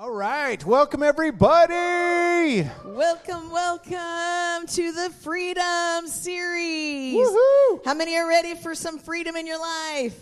All right, welcome everybody. Welcome, welcome to the Freedom Series. Woohoo! How many are ready for some freedom in your life?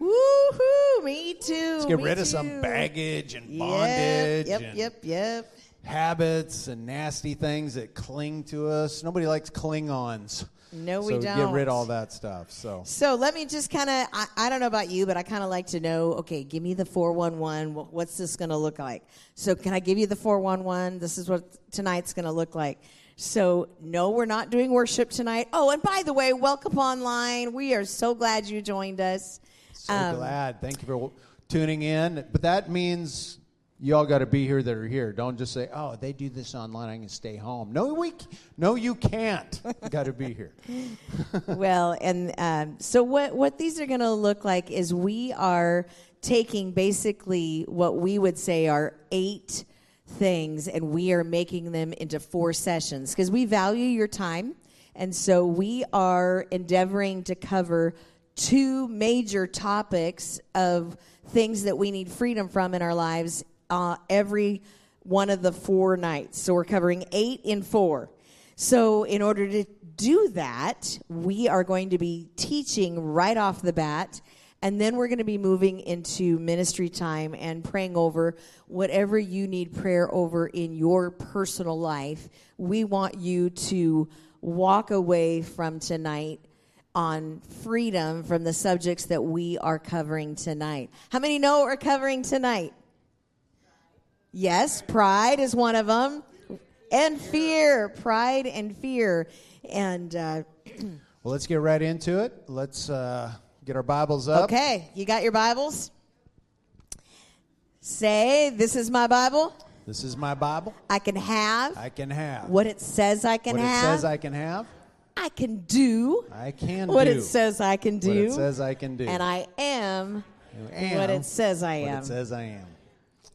Woohoo! Me too. Let's get rid of some baggage and Yep, bondage Yep, and yep, yep. habits and nasty things that cling to us. Nobody likes Klingons. No, so we don't. Get rid of all that stuff. So So let me just kind of, I, I don't know about you, but I kind of like to know, okay, give me the 411. Wh- What's this going to look like? So can I give you the 411? This is what tonight's going to look like. So no, we're not doing worship tonight. Oh, and by the way, welcome online. We are so glad you joined us. so Um, glad. Thank you for tuning in. But that means y'all got to be here that are here. Don't just say, "Oh, they do this online. I can stay home." No, we. No, you can't. got to be here. well, and um, so what what these are going to look like is we are taking basically what we would say are eight things, and we are making them into four sessions because we value your time, and so we are endeavoring to cover two major topics of things that we need freedom from in our lives uh, every one of the four nights. So we're covering eight in four. So, in order to do that, we are going to be teaching right off the bat, and then we're going to be moving into ministry time and praying over whatever you need prayer over in your personal life. We want you to walk away from tonight on freedom from the subjects that we are covering tonight. How many know what we're covering tonight? Yes, pride is one of them, and fear. Pride and fear, and uh, Well, let's get right into it. Let's uh, get our Bibles up. okay, you got your Bibles. Say, "This is my Bible. This is my Bible. I can have I can have what it says I can what have. What it says I can have. I can do I can what do it says I can do, what it says I can do. and I am am what it says I am. what am. it says I am.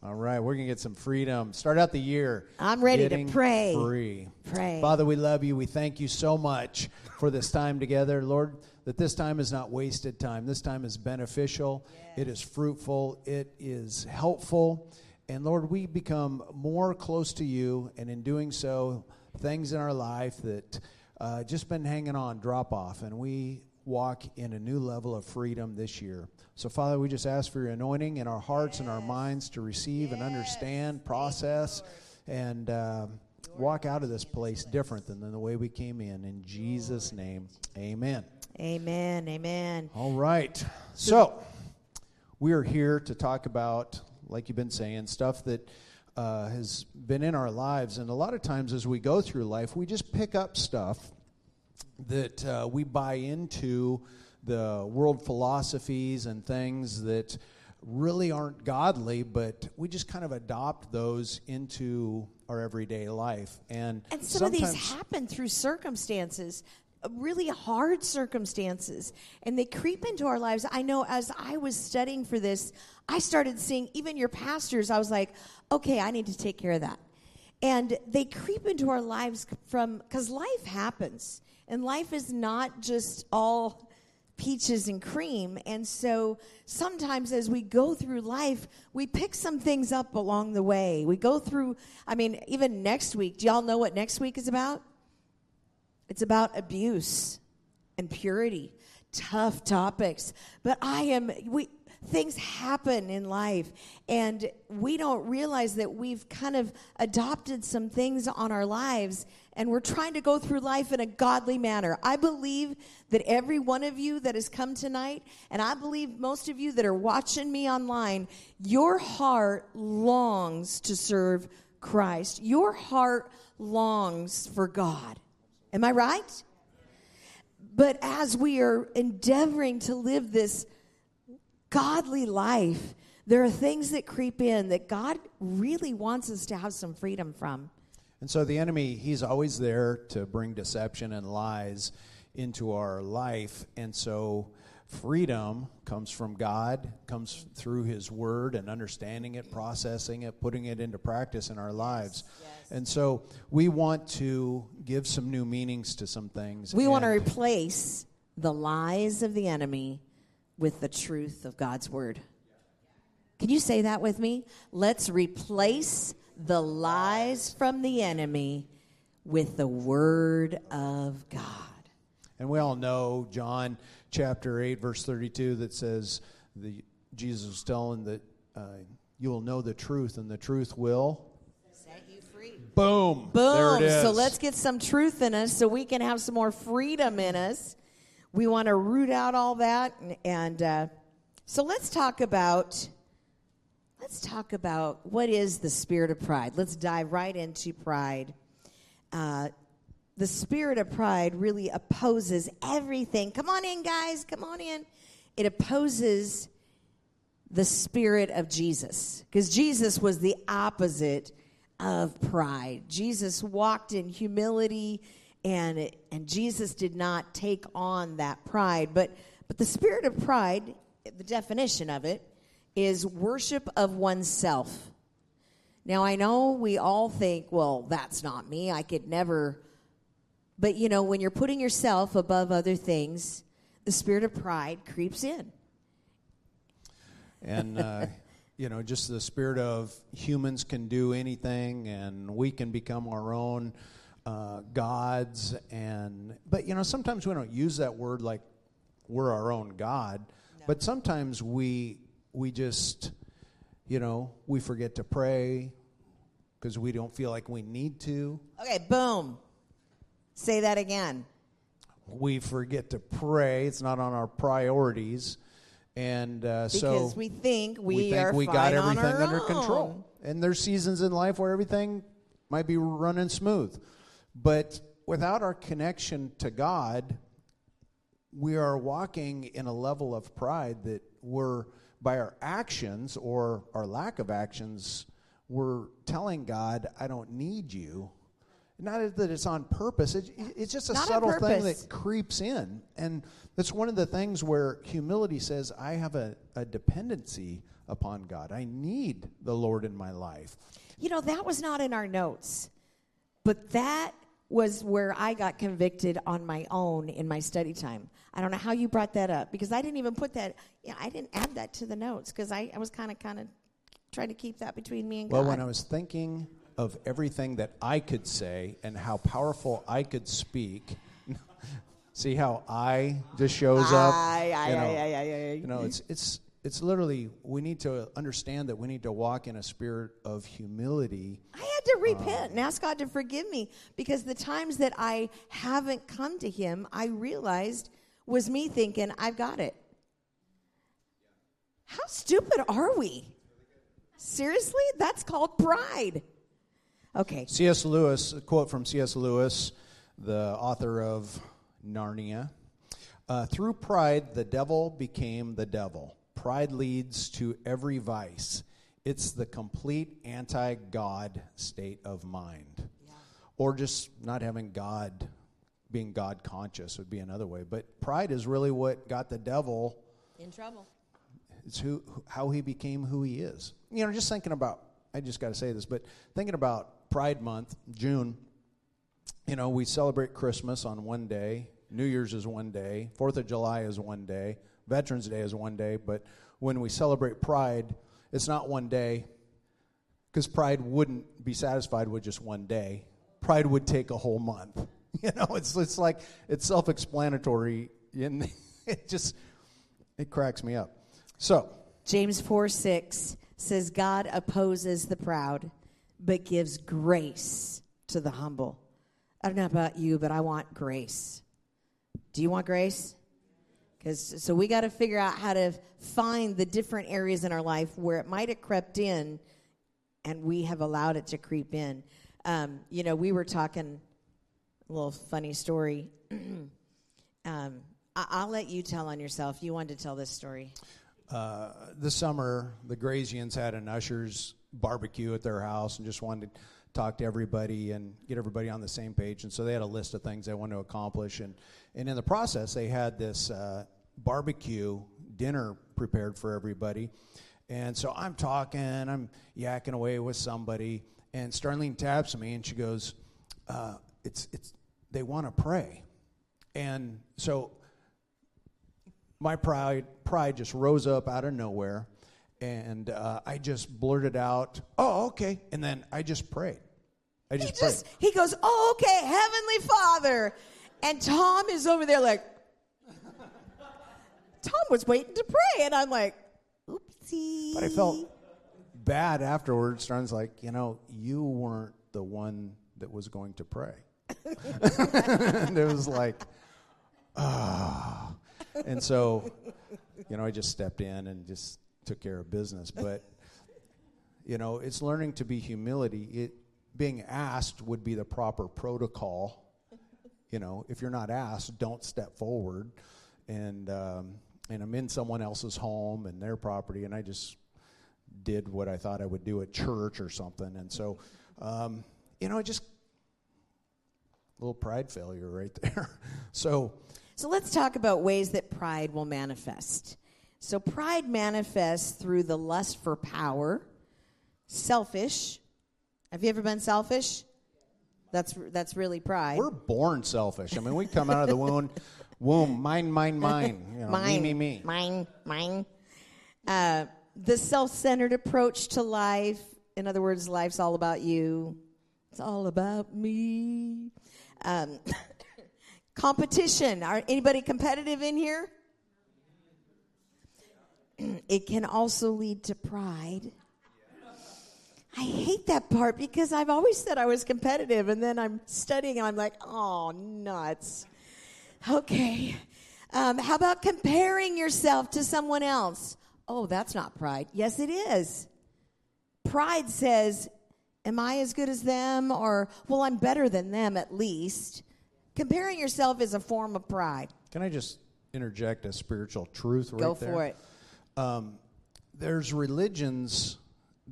All right, we're gonna get some freedom. Start out the year. I'm ready to pray. Free. Pray. Father, we love you. We thank you so much for this time together, Lord. That this time is not wasted time. This time is beneficial. It is fruitful. It is helpful. And Lord, we become more close to you, and in doing so, things in our life that uh, just been hanging on drop off, and we walk in a new level of freedom this year. So, Father, we just ask for your anointing in our hearts and our minds to receive and understand, process, and um walk out of this place different than the way we came in. In Jesus' name, amen. Amen. Amen. All right. So, we are here to talk about, like you've been saying, stuff that uh, has been in our lives. And a lot of times as we go through life, we just pick up stuff that uh, we buy into the world philosophies and things that really aren't godly, but we just kind of adopt those into our everyday life. And, And some of these happen through circumstances, really hard circumstances, and they creep into our lives. I know as I was studying for this, I started seeing even your pastors, I was like, okay, I need to take care of that. And they creep into our lives from, because life happens, and life is not just all peaches and cream. And so sometimes as we go through life, we pick some things up along the way. We go through, I mean, even next week, do y'all know what next week is about? It's about abuse and purity, tough topics. But I am, we, things happen in life, and we don't realize that we've kind of adopted some things on our lives, and we're trying to go through life in a godly manner. I believe that every one of you that has come tonight, and I believe most of you that are watching me online, your heart longs to serve Christ. Your heart longs for God. Am I right? But as we are endeavoring to live this godly life, there are things that creep in that God really wants us to have some freedom from. And so the enemy, he's always there to bring deception and lies into our life. And so freedom comes from God, comes through his word and understanding it, processing it, putting it into practice in our lives. And so we want to give some new meanings to some things. We want to replace the lies of the enemy with the truth of God's word. Can you say that with me? Let's replace the lies from the enemy with the word of God. And we all know John chapter 8, verse 32, that says the, Jesus was telling that uh, you will know the truth, and the truth will set you free. Boom. Boom. There it is. So let's get some truth in us so we can have some more freedom in us. We want to root out all that. And, and uh, so let's talk about. Let's talk about what is the spirit of pride. Let's dive right into pride. Uh, the spirit of pride really opposes everything. Come on in, guys. Come on in. It opposes the spirit of Jesus because Jesus was the opposite of pride. Jesus walked in humility and and Jesus did not take on that pride, but but the spirit of pride, the definition of it is worship of oneself. Now I know we all think, well, that's not me. I could never but you know, when you're putting yourself above other things, the spirit of pride creeps in. And, uh, you know, just the spirit of humans can do anything and we can become our own uh, gods. And, but, you know, sometimes we don't use that word like we're our own God. No. But sometimes we, we just, you know, we forget to pray because we don't feel like we need to. Okay, boom. Say that again. We forget to pray. It's not on our priorities. And uh, because so because we think we, we think are we got everything under own. control. And there's seasons in life where everything might be running smooth. But without our connection to God, we are walking in a level of pride that we're, by our actions or our lack of actions, we're telling God, I don't need you. Not that it's on purpose, it, it's just a Not subtle thing that creeps in. And that's one of the things where humility says, I have a, a dependency upon God. I need the Lord in my life. You know, that was not in our notes, but that was where I got convicted on my own in my study time. I don't know how you brought that up because I didn't even put that. Yeah, I didn't add that to the notes because I, I was kind of kind of trying to keep that between me and Well, God. Well when I was thinking of everything that I could say and how powerful I could speak, see how I just shows up. I, aye, you know, aye. You know, it's it's it's literally we need to understand that we need to walk in a spirit of humility. I had to um, repent and ask God to forgive me because the times that I haven't come to Him, I realized was me thinking, I've got it. How stupid are we? Seriously? That's called pride. Okay. C.S. Lewis, a quote from C.S. Lewis, the author of Narnia. Uh, Through pride, the devil became the devil. Pride leads to every vice. It's the complete anti God state of mind. Or just not having God, being God conscious would be another way. But pride is really what got the devil In trouble. it's who how he became who he is. You know, just thinking about I just got to say this, but thinking about Pride Month, June. You know, we celebrate Christmas on one day. New Year's is one day. Fourth of July is one day. Veterans Day is one day. But when we celebrate Pride, it's not one day because Pride wouldn't be satisfied with just one day. Pride would take a whole month. You know, it's it's like it's self-explanatory, and it just it cracks me up. So, James 4 6 says, God opposes the proud, but gives grace to the humble. I don't know about you, but I want grace. Do you want grace? Because so we got to figure out how to find the different areas in our life where it might have crept in, and we have allowed it to creep in. Um, you know, we were talking a little funny story. um, I- I'll let you tell on yourself. You wanted to tell this story. uh, this summer, the Grazians had an ushers barbecue at their house and just wanted to talk to everybody and get everybody on the same page. And so they had a list of things they wanted to accomplish. And, and in the process, they had this uh, barbecue dinner prepared for everybody. And so I'm talking, I'm yakking away with somebody, and Starlene taps me and she goes, uh, "It's it's they want to pray," and so my pride pride just rose up out of nowhere and uh, I just blurted out, "Oh, okay," and then I just prayed. I He just, just prayed. he goes, "Oh, okay, Heavenly Father," and Tom is over there like, Tom was waiting to pray, and I'm like, "Oopsie." But I felt bad afterwards. Was like, you know, you weren't the one that was going to pray. and it was like, ah. And so, you know, I just stepped in and just took care of business. But, you know, it's learning to be humility. It being asked would be the proper protocol. You know, if you're not asked, don't step forward. And um, and I'm in someone else's home and their property, and I just did what I thought I would do at church or something. And so, um, you know, I just a little pride failure right there. so, So let's talk about ways that pride will manifest. So pride manifests through the lust for power, selfish. Have you ever been selfish? That's that's really pride. we're born selfish. I mean, we come out of the womb, womb, mine, mine, mine. You know, mine, me, me, me. mine, mine. Uh, the self-centered approach to life. In other words, life's all about you. It's all about me. Um, competition. Are anybody competitive in here? it can also lead to pride. I hate that part because I've always said I was competitive, and then I'm studying and I'm like, oh, nuts. Okay. Um, how about comparing yourself to someone else? Oh, that's not pride. Yes, it is. Pride says, Am I as good as them? Or, Well, I'm better than them at least. Comparing yourself is a form of pride. Can I just interject a spiritual truth right there? Go there? for it. Um, there's religions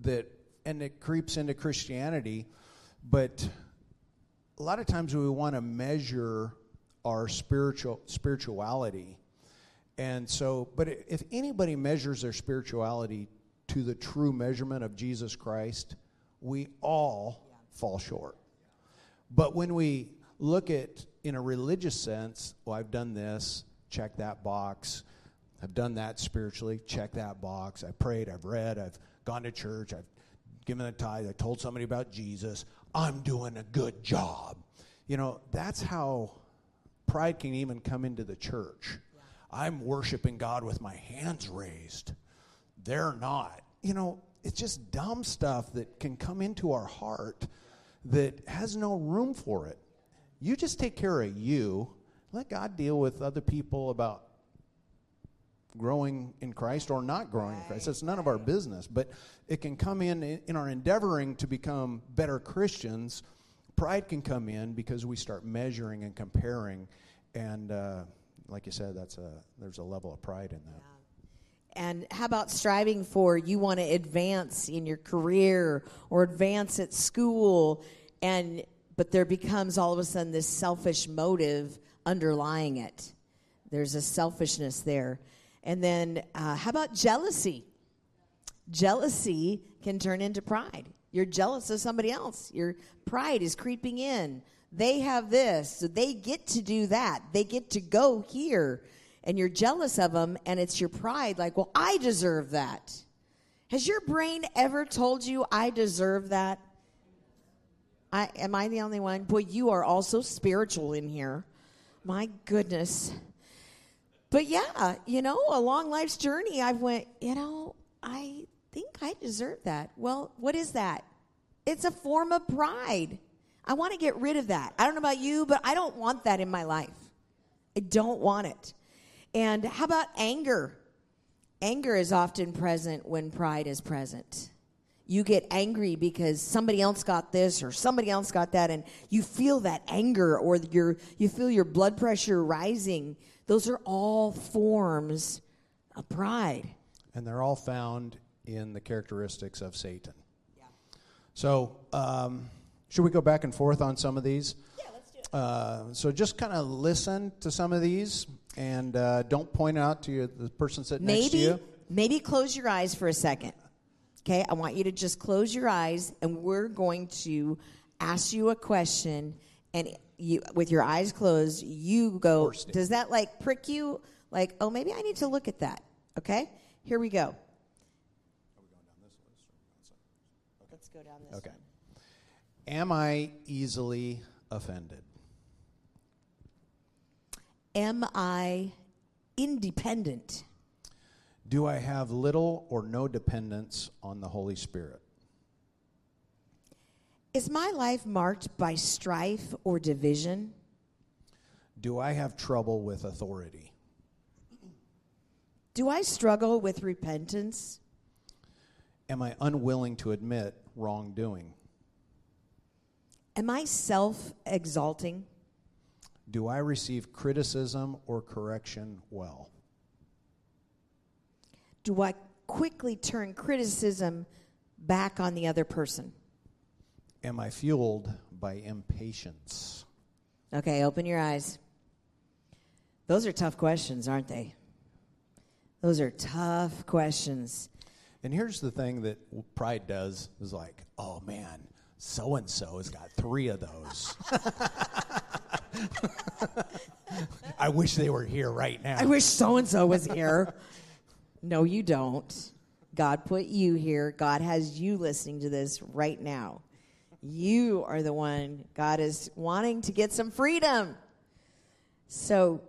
that, and it creeps into Christianity, but a lot of times we want to measure our spiritual spirituality, and so, but if anybody measures their spirituality to the true measurement of Jesus Christ, we all fall short. But when we look at in a religious sense, well, I've done this, check that box. I've done that spiritually, check that box. I prayed, I've read, I've gone to church, I've given a tithe, I told somebody about Jesus. I'm doing a good job. You know, that's how pride can even come into the church. I'm worshiping God with my hands raised. They're not. You know, it's just dumb stuff that can come into our heart that has no room for it. You just take care of you. Let God deal with other people about growing in Christ or not growing in Christ. It's none of our business, but it can come in in our endeavoring to become better Christians. Pride can come in because we start measuring and comparing, and uh, like you said, that's a there's a level of pride in that. And how about striving for you want to advance in your career or advance at school and but there becomes all of a sudden this selfish motive underlying it. There's a selfishness there. And then uh, how about jealousy? Jealousy can turn into pride. You're jealous of somebody else. Your pride is creeping in. They have this, so they get to do that. They get to go here and you're jealous of them and it's your pride like well i deserve that has your brain ever told you i deserve that I, am i the only one boy you are also spiritual in here my goodness but yeah you know along life's journey I've went you know i think i deserve that well what is that it's a form of pride i want to get rid of that i don't know about you but i don't want that in my life i don't want it and how about anger? Anger is often present when pride is present. You get angry because somebody else got this or somebody else got that, and you feel that anger or your, you feel your blood pressure rising. Those are all forms of pride. And they're all found in the characteristics of Satan. So, um, should we go back and forth on some of these? Yeah, let's do it. Uh, so just kind of listen to some of these and uh, don't point out to you, the person sitting next to Maybe, you. maybe close your eyes for a second. Okay, I want you to just close your eyes, and we're going to ask you a question, and you, with your eyes closed, you go. course, Does that like prick you? Like, oh, maybe I need to look at that. Okay, here we go. Let's go down this Okay. one. Am I easily offended? Am I independent? Do I have little or no dependence on the Holy Spirit? Is my life marked by strife or division? Do I have trouble with authority? Do I struggle with repentance? Am I unwilling to admit wrongdoing? Am I self exalting? Do I receive criticism or correction well? Do I quickly turn criticism back on the other person? Am I fueled by impatience? Okay, open your eyes. Those are tough questions, aren't they? Those are tough questions. And here's the thing that pride does is like, oh man, so and so has got three of those. I wish they were here right now. I wish so and so was here. no, you don't. God put you here. God has you listening to this right now. You are the one God is wanting to get some freedom. So,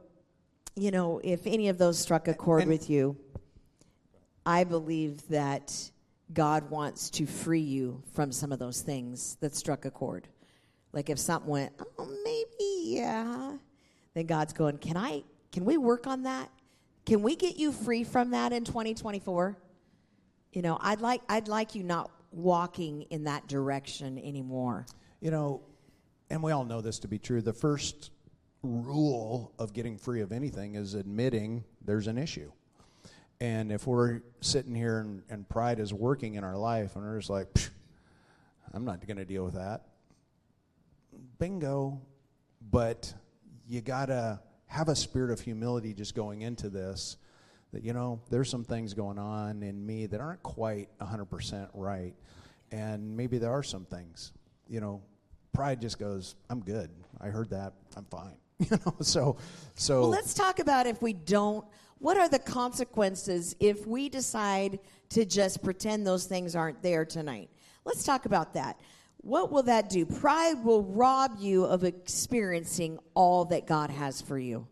you know, if any of those struck a chord And- with you, I believe that God wants to free you from some of those things that struck a chord. Like if something went, oh, maybe, yeah. Then God's going, can I, can we work on that? Can we get you free from that in 2024? You know, I'd like, I'd like you not walking in that direction anymore. You know, and we all know this to be true. The first rule of getting free of anything is admitting there's an issue. And if we're sitting here and, and pride is working in our life and we're just like, I'm not going to deal with that, bingo. But you got to have a spirit of humility just going into this that, you know, there's some things going on in me that aren't quite 100% right. And maybe there are some things, you know, pride just goes, I'm good. I heard that. I'm fine. You know, so, so. Well, let's talk about if we don't. What are the consequences if we decide to just pretend those things aren't there tonight? Let's talk about that. What will that do? Pride will rob you of experiencing all that God has for you.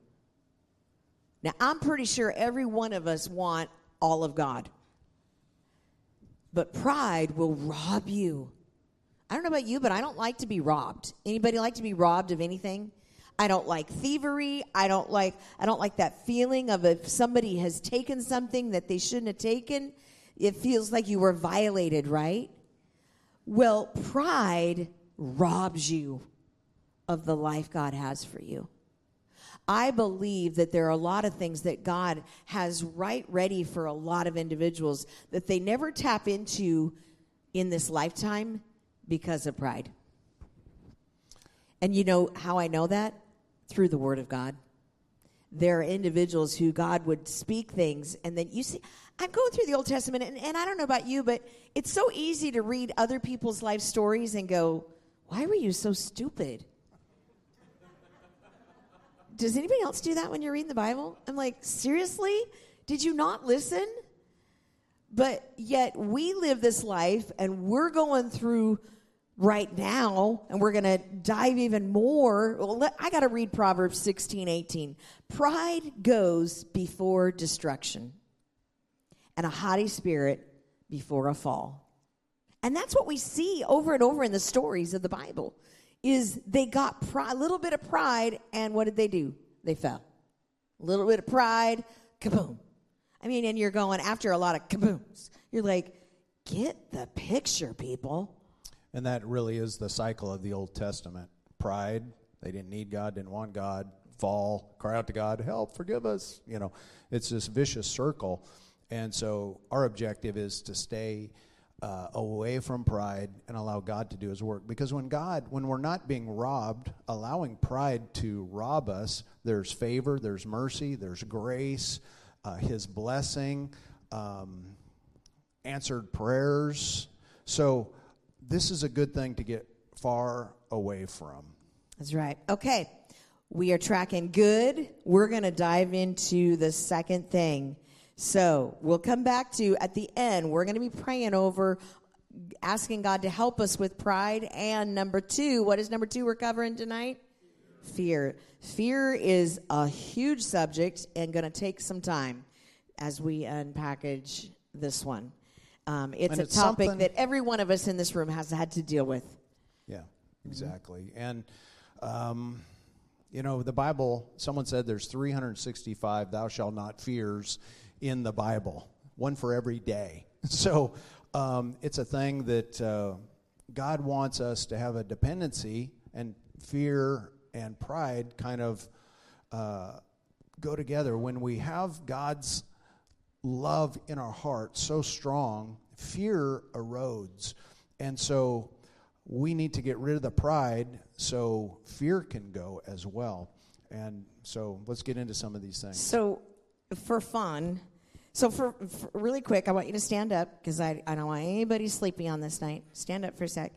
Now, I'm pretty sure every one of us want all of God. But pride will rob you. I don't know about you, but I don't like to be robbed. Anybody like to be robbed of anything? I don't like thievery. I don't like I don't like that feeling of if somebody has taken something that they shouldn't have taken, it feels like you were violated, right? Well, pride robs you of the life God has for you. I believe that there are a lot of things that God has right ready for a lot of individuals that they never tap into in this lifetime because of pride. And you know how I know that? Through the Word of God. There are individuals who God would speak things, and then you see, I'm going through the Old Testament, and, and I don't know about you, but it's so easy to read other people's life stories and go, Why were you so stupid? Does anybody else do that when you're reading the Bible? I'm like, seriously? Did you not listen? But yet we live this life and we're going through right now and we're going to dive even more. Well, let, I got to read Proverbs 16, 18. Pride goes before destruction and a haughty spirit before a fall. And that's what we see over and over in the stories of the Bible is they got a little bit of pride and what did they do? They fell. A little bit of pride, kaboom. I mean, and you're going after a lot of kabooms. You're like, get the picture, people. And that really is the cycle of the Old Testament. Pride, they didn't need God, didn't want God, fall, cry out to God, help, forgive us. You know, it's this vicious circle. And so our objective is to stay uh, away from pride and allow God to do his work. Because when God, when we're not being robbed, allowing pride to rob us, there's favor, there's mercy, there's grace, uh, his blessing, um, answered prayers. So this is a good thing to get far away from. That's right. Okay. We are tracking good. We're going to dive into the second thing. So we'll come back to at the end, we're going to be praying over asking God to help us with pride. And number two, what is number two we're covering tonight? Fear. Fear is a huge subject and going to take some time as we unpackage this one. Um, it's And a it's topic that every one of us in this room has had to deal with. Yeah, exactly. And, um, you know, the Bible, someone said there's 365 thou shalt not fears in the Bible, one for every day. So um, it's a thing that uh, God wants us to have a dependency, and fear and pride kind of uh, go together. When we have God's love in our heart so strong, fear erodes. And so we need to get rid of the pride so fear can go as well. And so let's get into some of these things. So, for fun, so for, for really quick, I want you to stand up because I, I don't want anybody sleepy on this night. Stand up for a sec.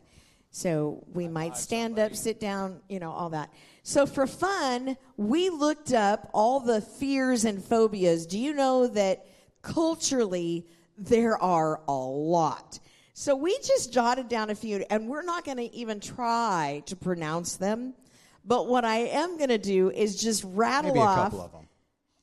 So we might stand up, sit down, you know, all that. So for fun, we looked up all the fears and phobias. Do you know that culturally there are a lot? So we just jotted down a few, and we're not going to even try to pronounce them. But what I am going to do is just rattle Maybe a off.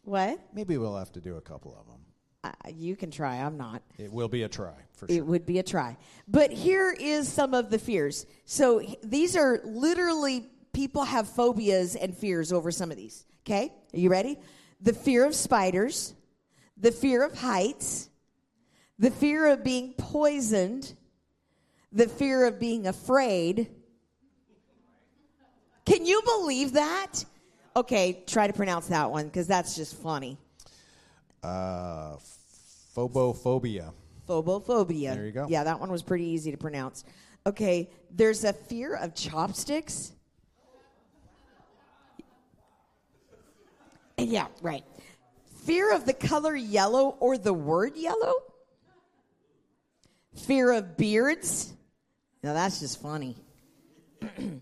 Couple of them. What? Maybe we'll have to do a couple of them. Uh, you can try. I'm not. It will be a try for sure. It would be a try. But here is some of the fears. So h- these are literally people have phobias and fears over some of these. Okay? Are you ready? The fear of spiders, the fear of heights, the fear of being poisoned, the fear of being afraid. Can you believe that? Okay, try to pronounce that one because that's just funny. Uh, phobophobia. Phobophobia. There you go. Yeah, that one was pretty easy to pronounce. Okay, there's a fear of chopsticks. Yeah, right. Fear of the color yellow or the word yellow. Fear of beards. Now that's just funny.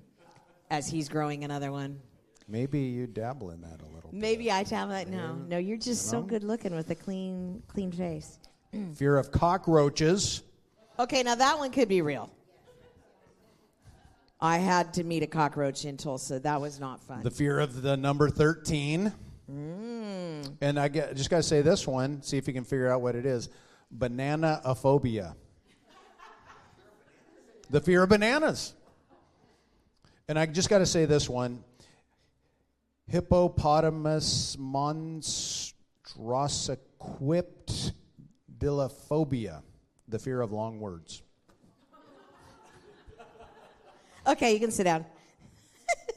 As he's growing another one. Maybe you dabble in that a little Maybe I dabble. that. No, no, you're just so good looking with a clean, clean face. Fear of cockroaches. Okay, now that one could be real. I had to meet a cockroach in Tulsa. That was not fun. The fear of the number 13. Mm. And I get, just got to say this one, see if you can figure out what it is. Banana aphobia. the fear of bananas. And I just got to say this one Hippopotomonstrosesquippedaliophobia. The fear of long words. okay, you can sit down.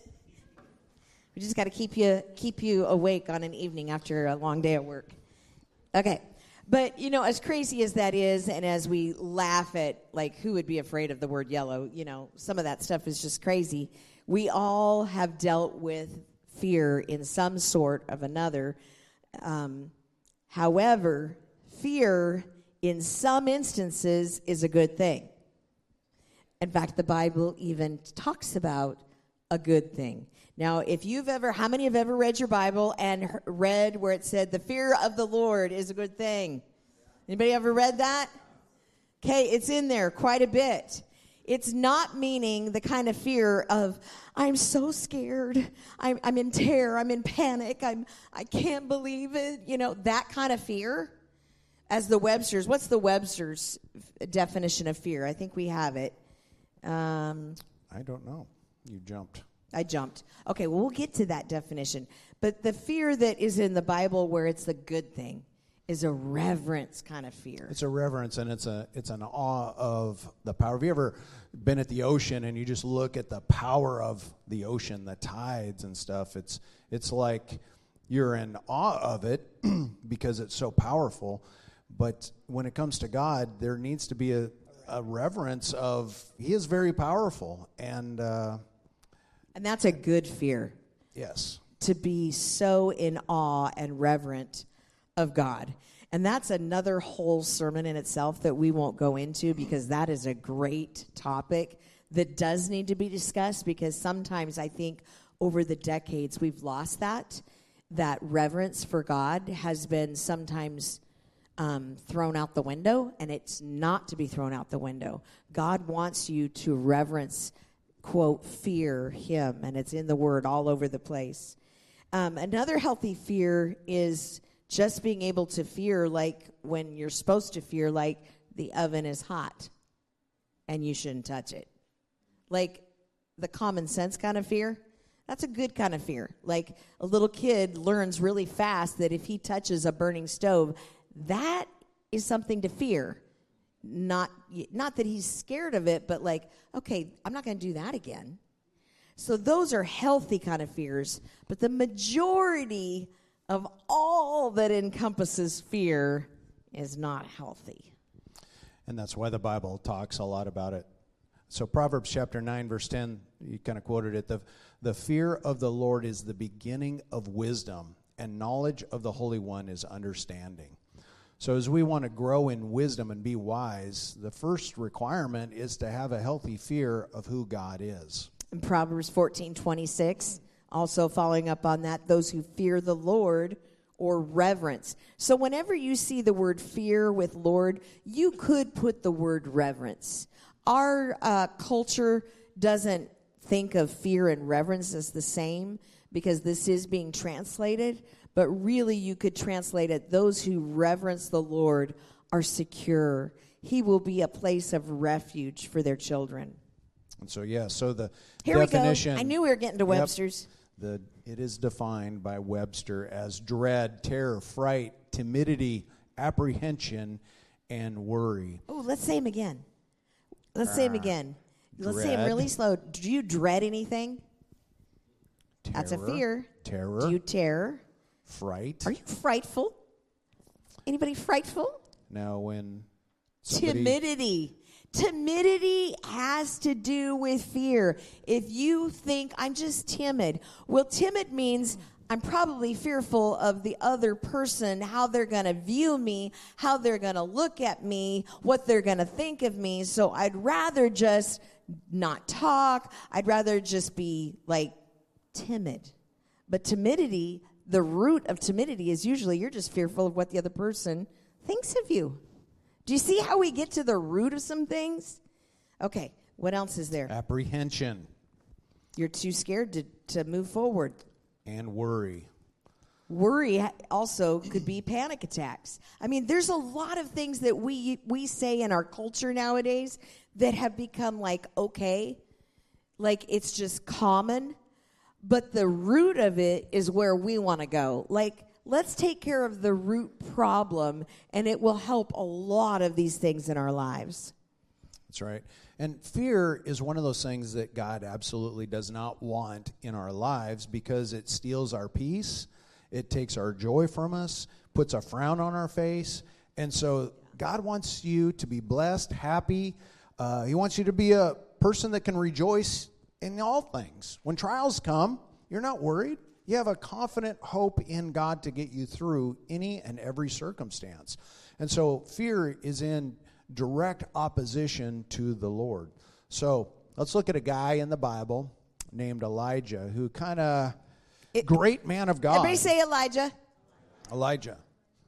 we just got to keep you keep you awake on an evening after a long day at work. Okay. But you know, as crazy as that is, and as we laugh at like who would be afraid of the word yellow, you know, some of that stuff is just crazy. We all have dealt with fear in some sort of another. Um, however, fear in some instances is a good thing. In fact, the Bible even talks about a good thing. Now, if you've ever, how many have ever read your Bible and read where it said, the fear of the Lord is a good thing? Anybody ever read that? Okay, it's in there quite a bit. It's not meaning the kind of fear of, I'm so scared. I'm, I'm in terror. I'm in panic. I'm, I can't believe it. You know, that kind of fear. As the Webster's, what's the Webster's definition of fear? I think we have it. Um, I don't know. You jumped. I jumped. Okay, well, we'll get to that definition. But the fear that is in the Bible, where it's the good thing, is a reverence kind of fear. It's a reverence and it's a it's an awe of the power. Have you ever been at the ocean and you just look at the power of the ocean, the tides and stuff? It's it's like you're in awe of it because it's so powerful. But when it comes to God, there needs to be a, a reverence of He is very powerful, and uh, And that's a good fear yes, to be so in awe and reverent of God. And that's another whole sermon in itself that we won't go into because that is a great topic that does need to be discussed because sometimes I think over the decades we've lost that. That reverence for God has been sometimes um, thrown out the window, and it's not to be thrown out the window. God wants you to reverence, quote, fear Him, and it's in the Word all over the place. Um, another healthy fear is just being able to fear, like when you're supposed to fear, like the oven is hot and you shouldn't touch it. Like the common sense kind of fear. That's a good kind of fear. Like a little kid learns really fast that if he touches a burning stove, that is something to fear. Not not that he's scared of it, but like, okay, I'm not going to do that again. So those are healthy kind of fears, but the majority of all that encompasses fear is not healthy. And that's why the Bible talks a lot about it. So Proverbs chapter 9 verse 10, you kind of quoted it, the the fear of the Lord is the beginning of wisdom, and knowledge of the Holy One is understanding. So, as we want to grow in wisdom and be wise, the first requirement is to have a healthy fear of who God is. In Proverbs 14 26, also following up on that, those who fear the Lord or reverence. So, whenever you see the word fear with Lord, you could put the word reverence. Our uh, culture doesn't think of fear and reverence as the same because this is being translated, but really you could translate it those who reverence the Lord are secure. He will be a place of refuge for their children. And so, yeah, so the Here definition. we go. I knew we were getting to Webster's. The, it is defined by Webster as dread, terror, fright, timidity, apprehension, and worry. Oh, let's say him again. Let's say him again. Let's say him Dread. really slow. Do you dread anything? Terror, That's a fear. Terror, Do you terror? fright. Are you frightful? Anybody frightful? now, when somebody, Timidity. Timidity has to do with fear. If you think I'm just timid, well, timid means I'm probably fearful of the other person, how they're going to view me, how they're going to look at me, what they're going to think of me. So I'd rather just not talk. I'd rather just be like timid. But timidity, the root of timidity is usually you're just fearful of what the other person thinks of you. Do you see how we get to the root of some things? Okay, what else is there? apprehension You're too scared to, to move forward. and worry. Worry also could be panic attacks. I mean, there's a lot of things that we we say in our culture nowadays that have become like okay, like it's just common, but the root of it is where we want to go. Like let's take care of the root problem and it will help a lot of these things in our lives. That's right. And fear is one of those things that God absolutely does not want in our lives because it steals our peace, it takes our joy from us, puts a frown on our face. And so God wants you to be blessed, happy. Uh, he wants you to be a person that can rejoice in all things. When trials come, you're not worried. You have a confident hope in God to get you through any and every circumstance. And so fear is in direct opposition to the Lord. So let's look at a guy in the Bible named Elijah who kind of great man of God. Everybody say Elijah. Elijah.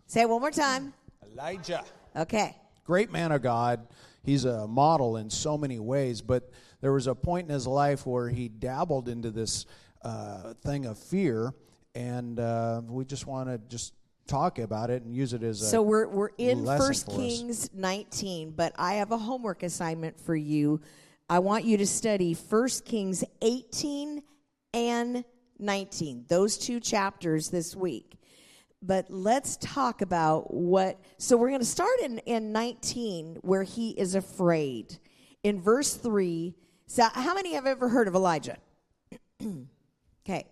Say it one more time. Elijah. Okay. Great man of God. He's a model in so many ways, but there was a point in his life where he dabbled into this uh, thing of fear, and uh, we just want to just talk about it and use it as a So we're we're in First for us. Kings 19, but I have a homework assignment for you. I want you to study First Kings 18 and 19, those two chapters this week. But let's talk about what. So we're going to start in, in 19, where he is afraid. In verse 3, so how many have ever heard of Elijah? okay.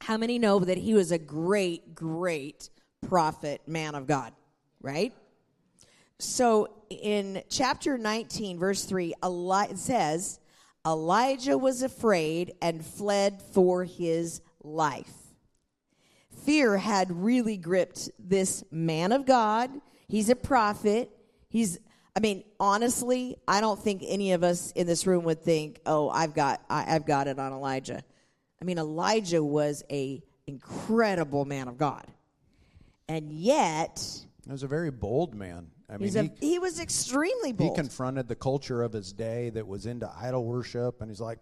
How many know that he was a great, great prophet, man of God, right? So in chapter 19, verse 3, Eli- it says, Elijah was afraid and fled for his life. Fear had really gripped this man of God. He's a prophet. He's, I mean, honestly, I don't think any of us in this room would think, oh, I've got, I, I've got it on Elijah. I mean, Elijah was a incredible man of God. And yet, He was a very bold man. I mean, a, he, he was extremely bold. he confronted the culture of his day that was into idol worship, and he's like,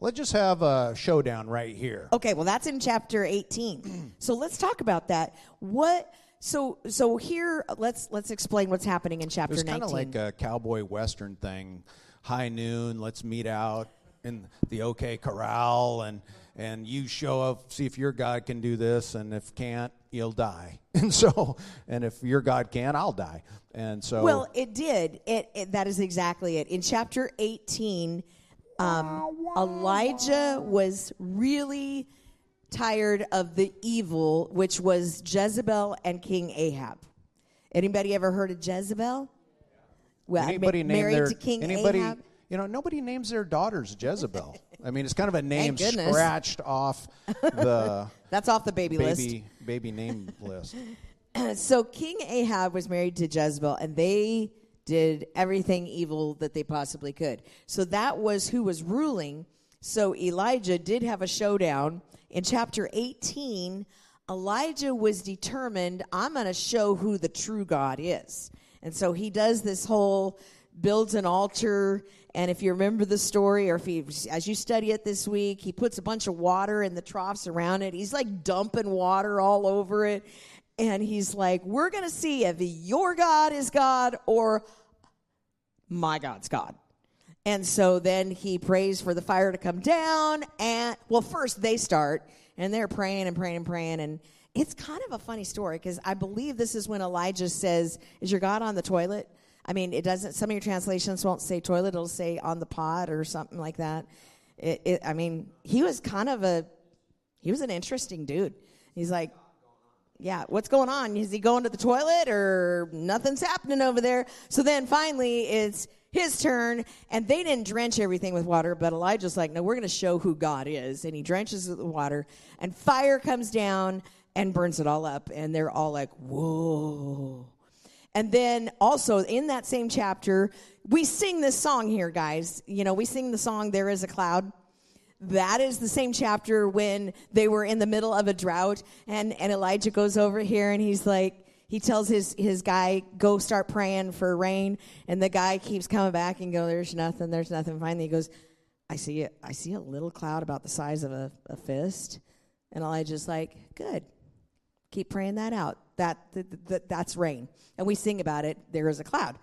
let's just have a showdown right here. Okay, well that's in chapter 18. so let's talk about that. What so so here let's let's explain what's happening in chapter was kind of like a cowboy western thing. High noon, let's meet out in the OK Corral, and and you show up, see if your God can do this, and if can't, you'll die. And so, and if your God can, I'll die. And so, Well, it did. It, it that is exactly it. In chapter 18, um, Elijah was really tired of the evil, which was Jezebel and King Ahab. Anybody ever heard of Jezebel? Well, ma- anybody name married their to King anybody, Ahab. you know, nobody names their daughters Jezebel. I mean, it's kind of a name goodness. scratched off the That's off the baby, list. baby baby name list. so King Ahab was married to Jezebel, and they did everything evil that they possibly could. So that was who was ruling. So Elijah did have a showdown. In chapter 18, Elijah was determined, I'm going to show who the true God is. And so he does this whole builds an altar and if you remember the story or if you as you study it this week he puts a bunch of water in the troughs around it. He's like dumping water all over it. And he's like we're going to see if your god is god or my god's god. And so then he prays for the fire to come down and well first they start and they're praying and praying and praying. And it's kind of a funny story because i believe this is when elijah says is your god on the toilet I mean, it doesn't. Some of your translations won't say toilet; it'll say on the pot or something like that. It, it, I mean, he was kind of a, he was an interesting dude. He's like, yeah, what's going on? Is he going to the toilet or nothing's happening over there? So then finally, it's his turn, and they didn't drench everything with water, but Elijah's like, no, we're going to show who God is, and he drenches it with water, and fire comes down and burns it all up, and they're all like, whoa. And then also in that same chapter, we sing this song here, guys. You know, we sing the song, There is a Cloud. That is the same chapter when they were in the middle of a drought, and, and Elijah goes over here and he's like, he tells his, his guy, go start praying for rain. And the guy keeps coming back and go, there's nothing, there's nothing. Finally, he goes, I see. I see a little cloud about the size of a, a fist. And Elijah's like, good. Keep praying that out. That, that, that that's rain. And we sing about it. There is a cloud.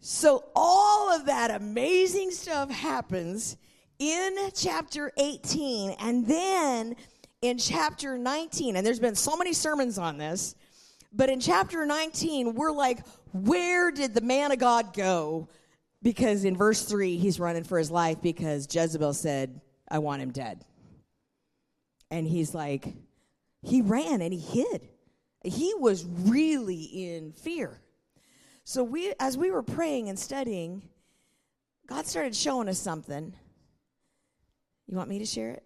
So all of that amazing stuff happens in chapter 18 and then in chapter 19 and there's been so many sermons on this but in chapter 19 we're like where did the man of god go because in verse 3 he's running for his life because jezebel said i want him dead and he's like he ran and he hid he was really in fear. So we as we were praying and studying god started showing us something. You want me to share it?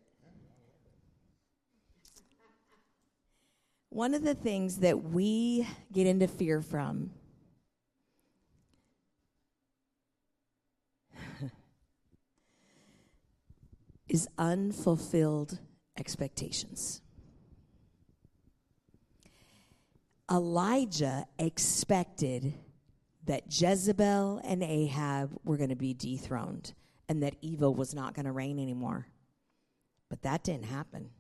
One of the things that we get into fear from is unfulfilled expectations Elijah expected that Jezebel and Ahab were going to be dethroned and that evil was not going to reign anymore. But that didn't happen.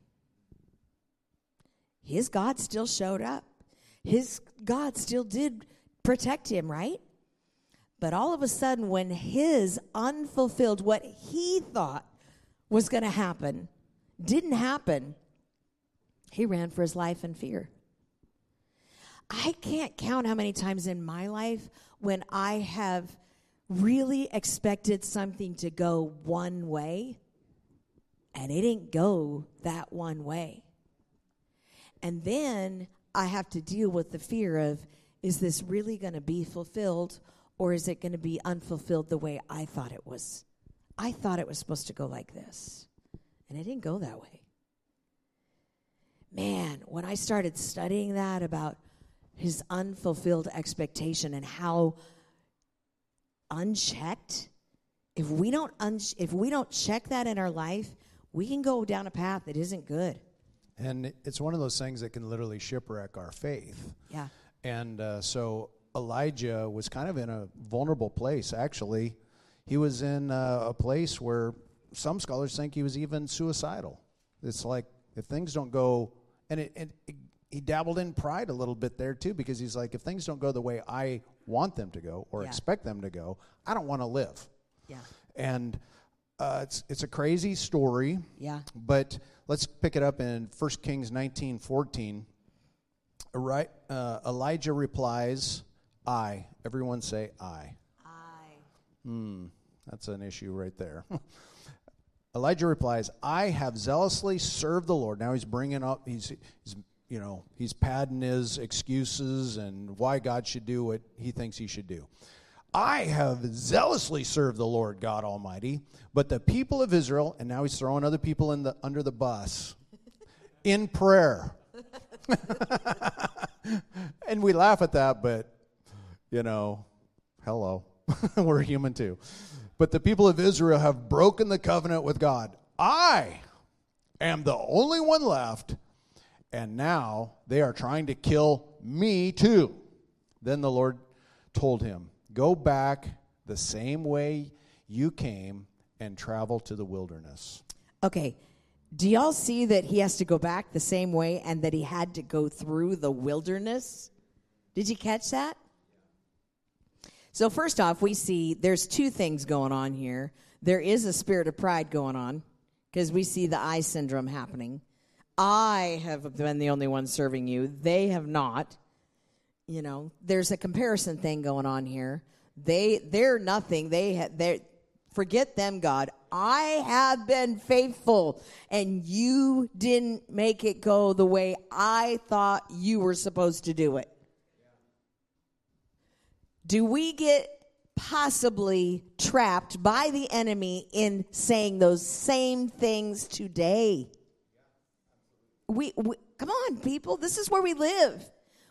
His God still showed up. His God still did protect him, right? But all of a sudden, when his unfulfilled, what he thought was going to happen, didn't happen, he ran for his life in fear. I can't count how many times in my life when I have really expected something to go one way and it didn't go that one way. And then I have to deal with the fear of is this really going to be fulfilled or is it going to be unfulfilled the way I thought it was? I thought it was supposed to go like this, and it didn't go that way. Man, when I started studying that about his unfulfilled expectation and how unchecked if we don't un- if we don't check that in our life we can go down a path that isn't good And it's one of those things that can literally shipwreck our faith. yeah And uh, so Elijah was kind of in a vulnerable place, actually. He was in uh, a place where some scholars think he was even suicidal. It's like if things don't go, and it, it, it, he dabbled in pride a little bit there too, because he's like, if things don't go the way I want them to go or Yeah. expect them to go, I don't want to live. Yeah. And uh, it's it's a crazy story. Yeah. But let's pick it up in 1 Kings 19 14. Right, uh, Elijah replies, I. Everyone say, I. I. hmm That's an issue right there. Elijah replies, I have zealously served the Lord. Now he's bringing up, he's, he's, you know, he's padding his excuses and why God should do what he thinks he should do. I have zealously served the Lord God Almighty, but the people of Israel, and now he's throwing other people in the, under the bus, in prayer. and we laugh at that, but, you know, hello. We're human too. But the people of Israel have broken the covenant with God. I am the only one left, and now they are trying to kill me too. Then the Lord told him, Go back the same way you came and travel to the wilderness. Okay. Do y'all see that he has to go back the same way and that he had to go through the wilderness? Did you catch that? So, first off, we see there's two things going on here. There is a spirit of pride going on because we see the I syndrome happening. I have been the only one serving you, they have not. You know, there's a comparison thing going on here. They they're nothing. They they forget them, God. I have been faithful, and you didn't make it go the way I thought you were supposed to do it. Do we get possibly trapped by the enemy in saying those same things today? We, we come on, people. This is where we live.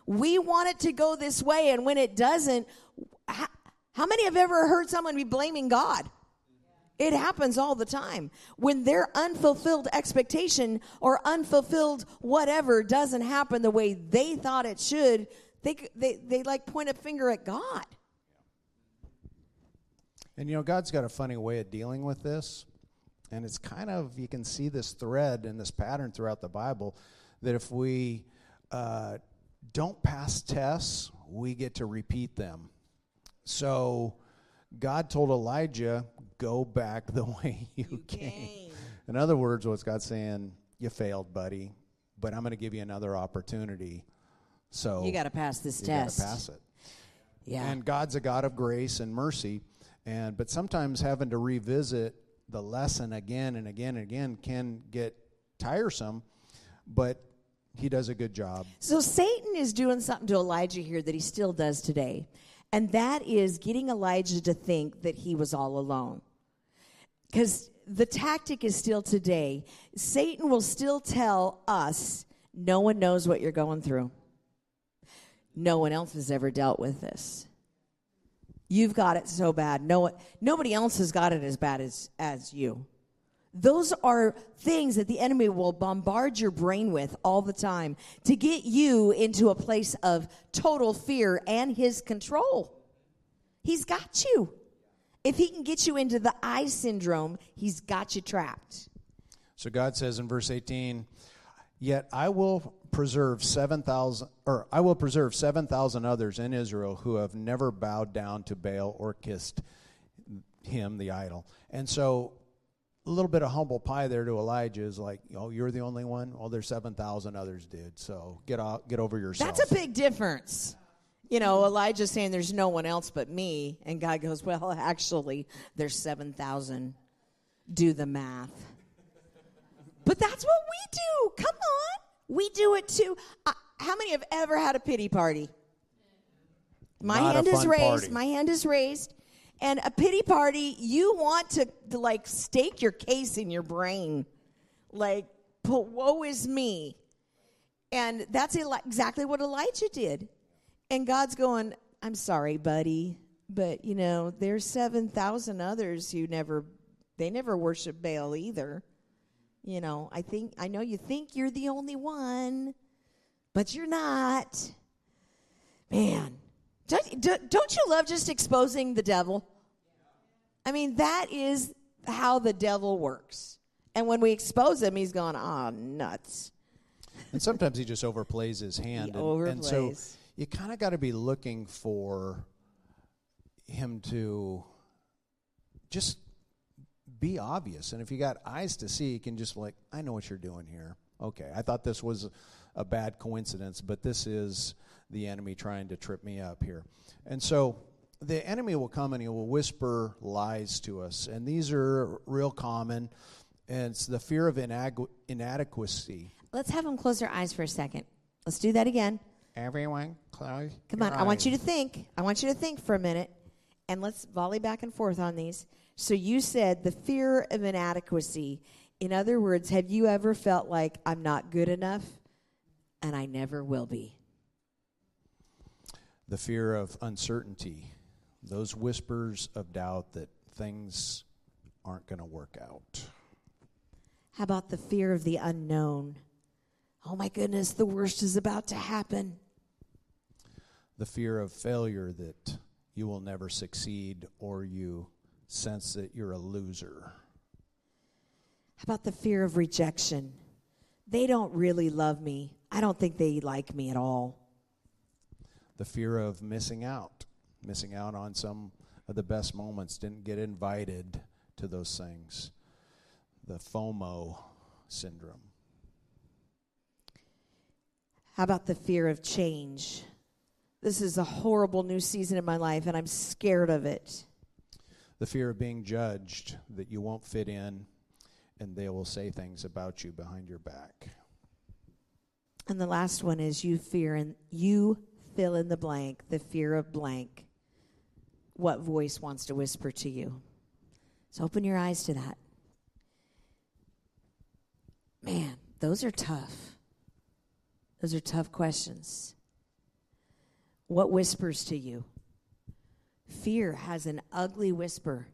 We want it to go this way, and when it doesn't, how, how many have ever heard someone be blaming God? It happens all the time. When their unfulfilled expectation or unfulfilled whatever doesn't happen the way they thought it should, they, they, they like point a finger at God. And you know, God's got a funny way of dealing with this. And it's kind of, you can see this thread and this pattern throughout the Bible that if we uh, don't pass tests, we get to repeat them. So God told Elijah, go back the way you, came. came. In other words, what's God saying? You failed, buddy, but I'm going to give you another opportunity. So You got to pass this you got test. to pass it. Yeah. And God's a God of grace and mercy. And but sometimes having to revisit the lesson again and again and again can get tiresome, but he does a good job. So Satan is doing something to Elijah here that he still does today. And that is getting Elijah to think that he was all alone. Because the tactic is still today. Satan will still tell us, no one knows what you're going through. No one else has ever dealt with this. You've got it so bad. No nobody else has got it as bad as, as you. Those are things that the enemy will bombard your brain with all the time to get you into a place of total fear and his control. He's got you. If he can get you into the I syndrome, he's got you trapped. So God says in verse 18, "Yet I will preserve 7,000 or I will preserve 7,000 others in Israel who have never bowed down to Baal or kissed him the idol." And so a little bit of humble pie there to Elijah is like, "Oh, you're the only one? Well, there's 7,000 others did. So get out, get over yourself." That's a big difference. You know, Elijah's saying there's no one else but me. And God goes, well, actually, there's 7,000. Do the math. But that's what we do. Come on. We do it too. Uh, how many have ever had a pity party? My Not hand is raised. party. My hand is raised. And a pity party, you want to, to like stake your case in your brain. Like, but woe is me. And that's Eli- exactly what Elijah did. And God's going, I'm sorry, buddy, but you know, there's 7,000 others who never, they never worship Baal either. You know, I think, I know you think you're the only one, but you're not. Man, don't, don't you love just exposing the devil? I mean, that is how the devil works. And when we expose him, he's going, ah, oh, nuts. And sometimes he just overplays his hand. He and, overplays. and so you kind of got to be looking for him to just be obvious. And if you got eyes to see, you can just like, I know what you're doing here. Okay, I thought this was a bad coincidence, but this is the enemy trying to trip me up here. And so the enemy will come and he will whisper lies to us. And these are real common. And it's the fear of inadequacy. Let's have them close their eyes for a second. Let's do that again. Everyone, close. Come on, eyes. I want you to think. I want you to think for a minute. And let's volley back and forth on these. So you said the fear of inadequacy. In other words, have you ever felt like I'm not good enough and I never will be? The fear of uncertainty those whispers of doubt that things aren't going to work out. How about the fear of the unknown? Oh my goodness, the worst is about to happen. The fear of failure that you will never succeed or you sense that you're a loser. How about the fear of rejection? They don't really love me. I don't think they like me at all. The fear of missing out missing out on some of the best moments, didn't get invited to those things. The FOMO syndrome. How about the fear of change? This is a horrible new season in my life, and I'm scared of it. The fear of being judged, that you won't fit in, and they will say things about you behind your back. And the last one is you fear and you fill in the blank, the fear of blank what voice wants to whisper to you. So open your eyes to that. Man, those are tough. Those are tough questions. What whispers to you? Fear has an ugly whisper,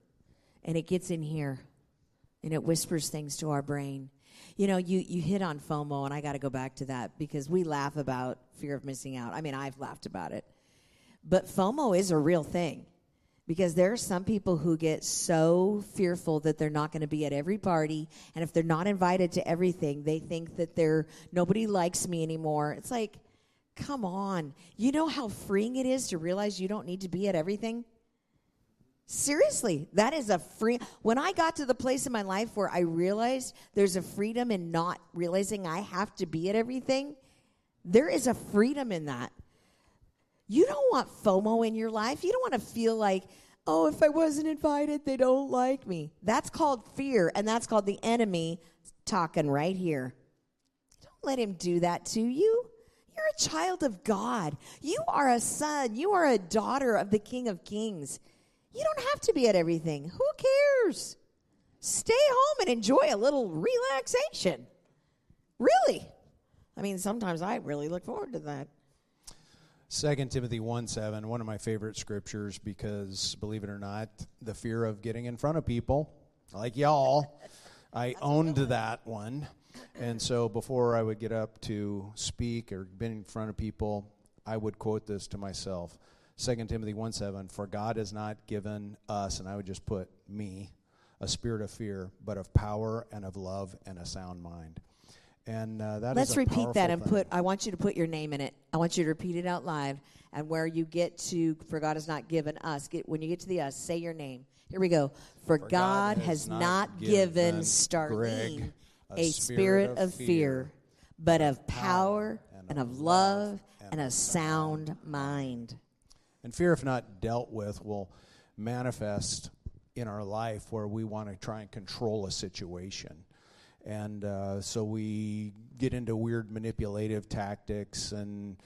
and it gets in here and it whispers things to our brain. You know, you, you hit on FOMO, and I got to go back to that because we laugh about fear of missing out. I mean, I've laughed about it. But FOMO is a real thing because there are some people who get so fearful that they're not going to be at every party and if they're not invited to everything they think that they're nobody likes me anymore it's like come on you know how freeing it is to realize you don't need to be at everything seriously that is a free when i got to the place in my life where i realized there's a freedom in not realizing i have to be at everything there is a freedom in that you don't want FOMO in your life. You don't want to feel like, oh, if I wasn't invited, they don't like me. That's called fear, and that's called the enemy talking right here. Don't let him do that to you. You're a child of God. You are a son. You are a daughter of the King of Kings. You don't have to be at everything. Who cares? Stay home and enjoy a little relaxation. Really. I mean, sometimes I really look forward to that. 2 Timothy 1 7, one of my favorite scriptures because, believe it or not, the fear of getting in front of people, like y'all, I owned that one. And so before I would get up to speak or been in front of people, I would quote this to myself 2 Timothy 1 7, For God has not given us, and I would just put me, a spirit of fear, but of power and of love and a sound mind. And uh, that Let's repeat that and thing. put. I want you to put your name in it. I want you to repeat it out loud. And where you get to, for God has not given us. Get when you get to the us, say your name. Here we go. For, for God, God, has, not, not given Starlene a, spirit, of fear, but of power and, of love and, and a sound mind. And fear, if not dealt with, will manifest in our life where we want to try and control a situation and uh, so we get into weird manipulative tactics and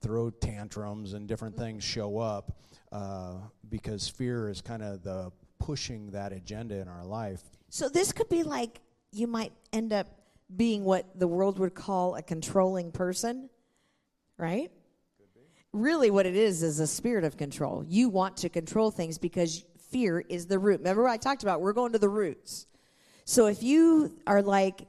throw tantrums and different things show up uh, because fear is kind of the pushing that agenda in our life. So this could be like you might end up being what the world would call a controlling person, right? Really, what it is is a spirit of control. You want to control things because fear is the root. Remember, what I talked about we're going to the roots. So if you are like,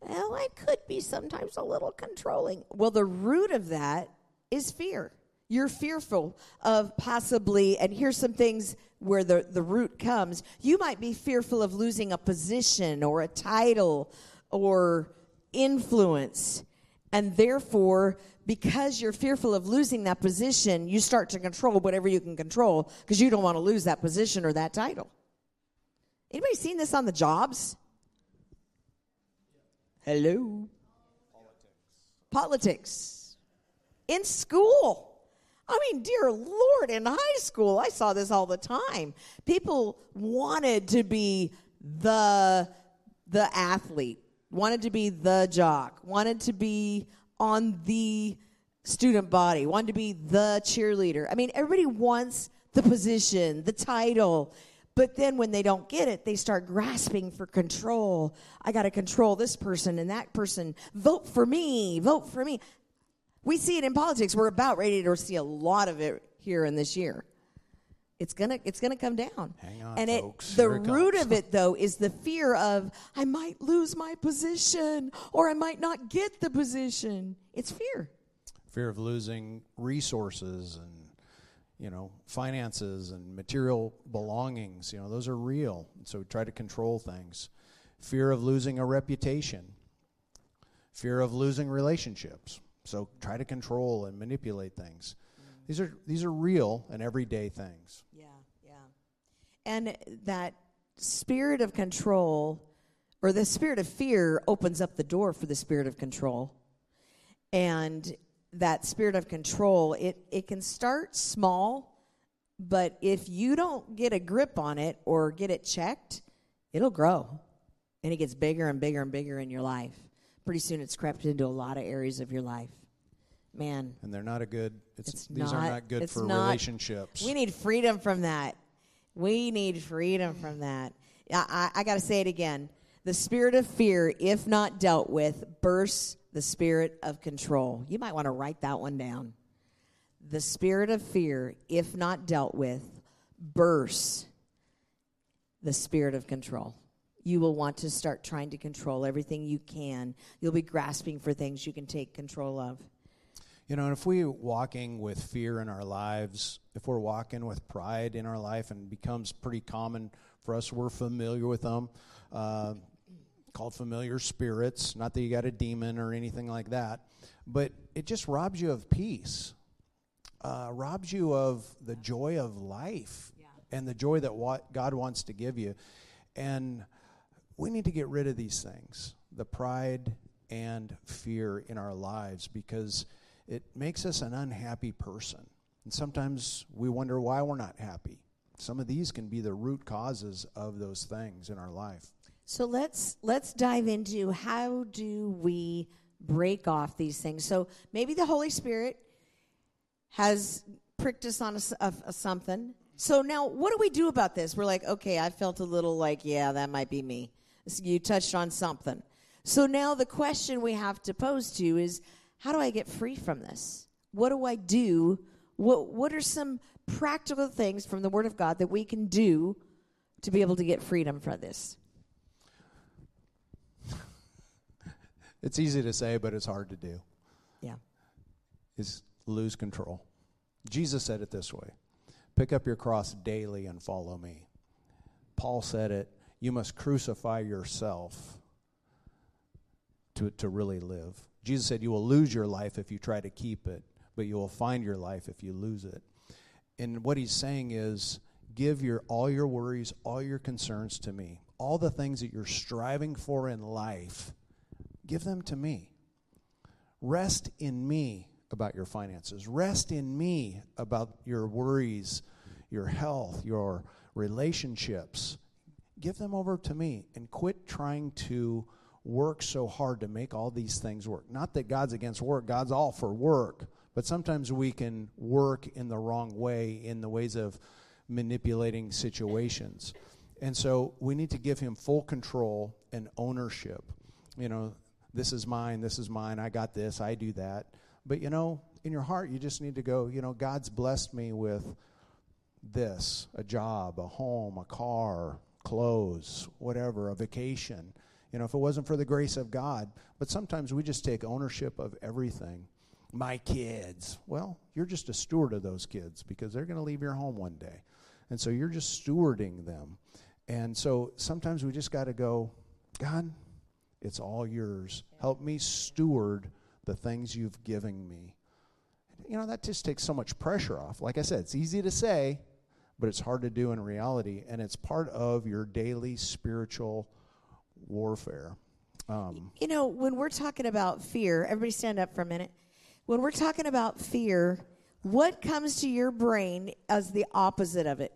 well, I could be sometimes a little controlling, well, the root of that is fear. You're fearful of possibly, and here's some things where the, the root comes. You might be fearful of losing a position or a title or influence. And therefore, because you're fearful of losing that position, you start to control whatever you can control because you don't want to lose that position or that title. Anybody seen this on the jobs? Hello. Politics. Politics. In school. I mean, dear Lord, in high school, I saw this all the time. People wanted to be the the athlete, wanted to be the jock, wanted to be on the student body, wanted to be the cheerleader. I mean, everybody wants the position, the title. But then when they don't get it, they start grasping for control. I got to control this person and that person. Vote for me. Vote for me. We see it in politics. We're about ready to see a lot of it here in this year. It's gonna it's gonna come down. Hang on, and folks. it the it root comes. of it though is the fear of I might lose my position or I might not get the position. It's fear. fear of losing resources and you know finances and material belongings you know those are real so we try to control things fear of losing a reputation fear of losing relationships so try to control and manipulate things these are these are real and everyday things Yeah, yeah. And that spirit of control or the spirit of fear opens up the door for the spirit of control. And that spirit of control, it, it can start small, but if you don't get a grip on it or get it checked, it'll grow. And it gets bigger and bigger and bigger in your life. Pretty soon it's crept into a lot of areas of your life. Man, and they're not a good it's, It's these are not- not good for not- relationships we need freedom from that. We need freedom from that. I, I, I got to say it again. The spirit of fear, if not dealt with, bursts the spirit of control. You might want to write that one down. The spirit of fear, if not dealt with, bursts the spirit of control. You will want to start trying to control everything you can. You'll be grasping for things you can take control of. You know, and if we're walking with fear in our lives, if we're walking with pride in our life and becomes pretty common for us, we're familiar with them, uh, called familiar spirits. Not that you got a demon or anything like that, but it just robs you of peace, uh, robs you of the joy of life and the joy that what God wants to give you. And we need to get rid of these things the pride and fear in our lives because it makes us an unhappy person. And sometimes we wonder why we're not happy. Some of these can be the root causes of those things in our life. So let's let's dive into how do we break off these things. So maybe the Holy Spirit has pricked us on a a a something. So now, what do we do about this? We're like, okay, I felt a little like, yeah, that might be me. You touched on something. So now the question we have to pose to you is, how do I get free from this? What do I do? What What are some practical things from the Word of God that we can do to be able to get freedom from this? It's easy to say, but it's hard to do. Yeah. Is lose control. Jesus said it this way Pick up your cross daily and follow me. Paul said it you must crucify yourself to, to really live. Jesus said you will lose your life if you try to keep it, but you will find your life if you lose it. And what he's saying is give your all your worries, all your concerns to me. All the things that you're striving for in life, give them to me. Rest in me about your finances. Rest in me about your worries, your health, your relationships. Give them over to me and quit trying to work so hard to make all these things work. Not that God's against work, God's all for work, but sometimes we can work in the wrong way in the ways of manipulating situations. And so we need to give him full control and ownership. You know, this is mine, this is mine, I got this, I do that. But you know, in your heart, you just need to go, you know, God's blessed me with this a job, a home, a car, clothes, whatever, a vacation. You know, if it wasn't for the grace of God. But sometimes we just take ownership of everything. my kids. Well, you're just a steward of those kids because they're going to leave your home one day. And so you're just stewarding them. And so sometimes we just got to go, God, it's all yours. Help me steward the things you've given me. You know, that just takes so much pressure off. Like I said, it's easy to say, but it's hard to do in reality. And it's part of your daily spiritual warfare. Um, you know, when we're talking about fear, everybody stand up for a minute. When we're talking about fear, what comes to your brain as the opposite of it?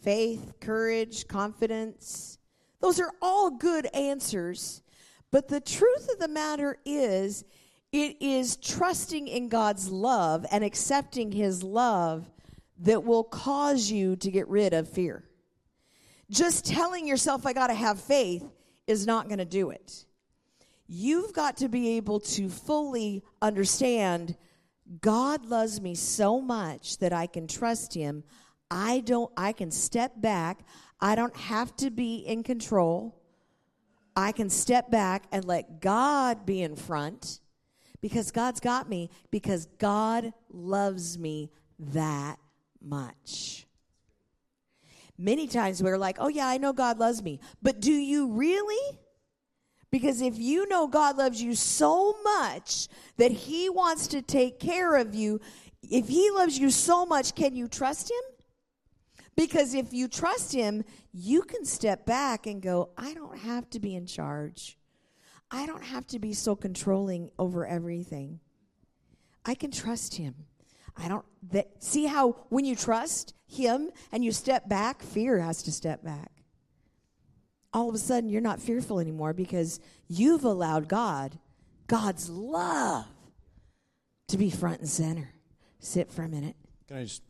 Faith, courage, confidence. Those are all good answers. But the truth of the matter is, it is trusting in God's love and accepting His love that will cause you to get rid of fear. Just telling yourself, I got to have faith, is not going to do it. You've got to be able to fully understand God loves me so much that I can trust him. I don't I can step back. I don't have to be in control. I can step back and let God be in front because God's got me because God loves me that much. Many times we're like, "Oh yeah, I know God loves me." But do you really? Because if you know God loves you so much that He wants to take care of you, if He loves you so much, can you trust Him? Because if you trust Him, you can step back and go, I don't have to be in charge. I don't have to be so controlling over everything. I can trust Him. I don't that see how when you trust him and you step back, fear has to step back all of a sudden you're not fearful anymore because you've allowed God, God's love, to be front and center. Sit for a minute. Can I just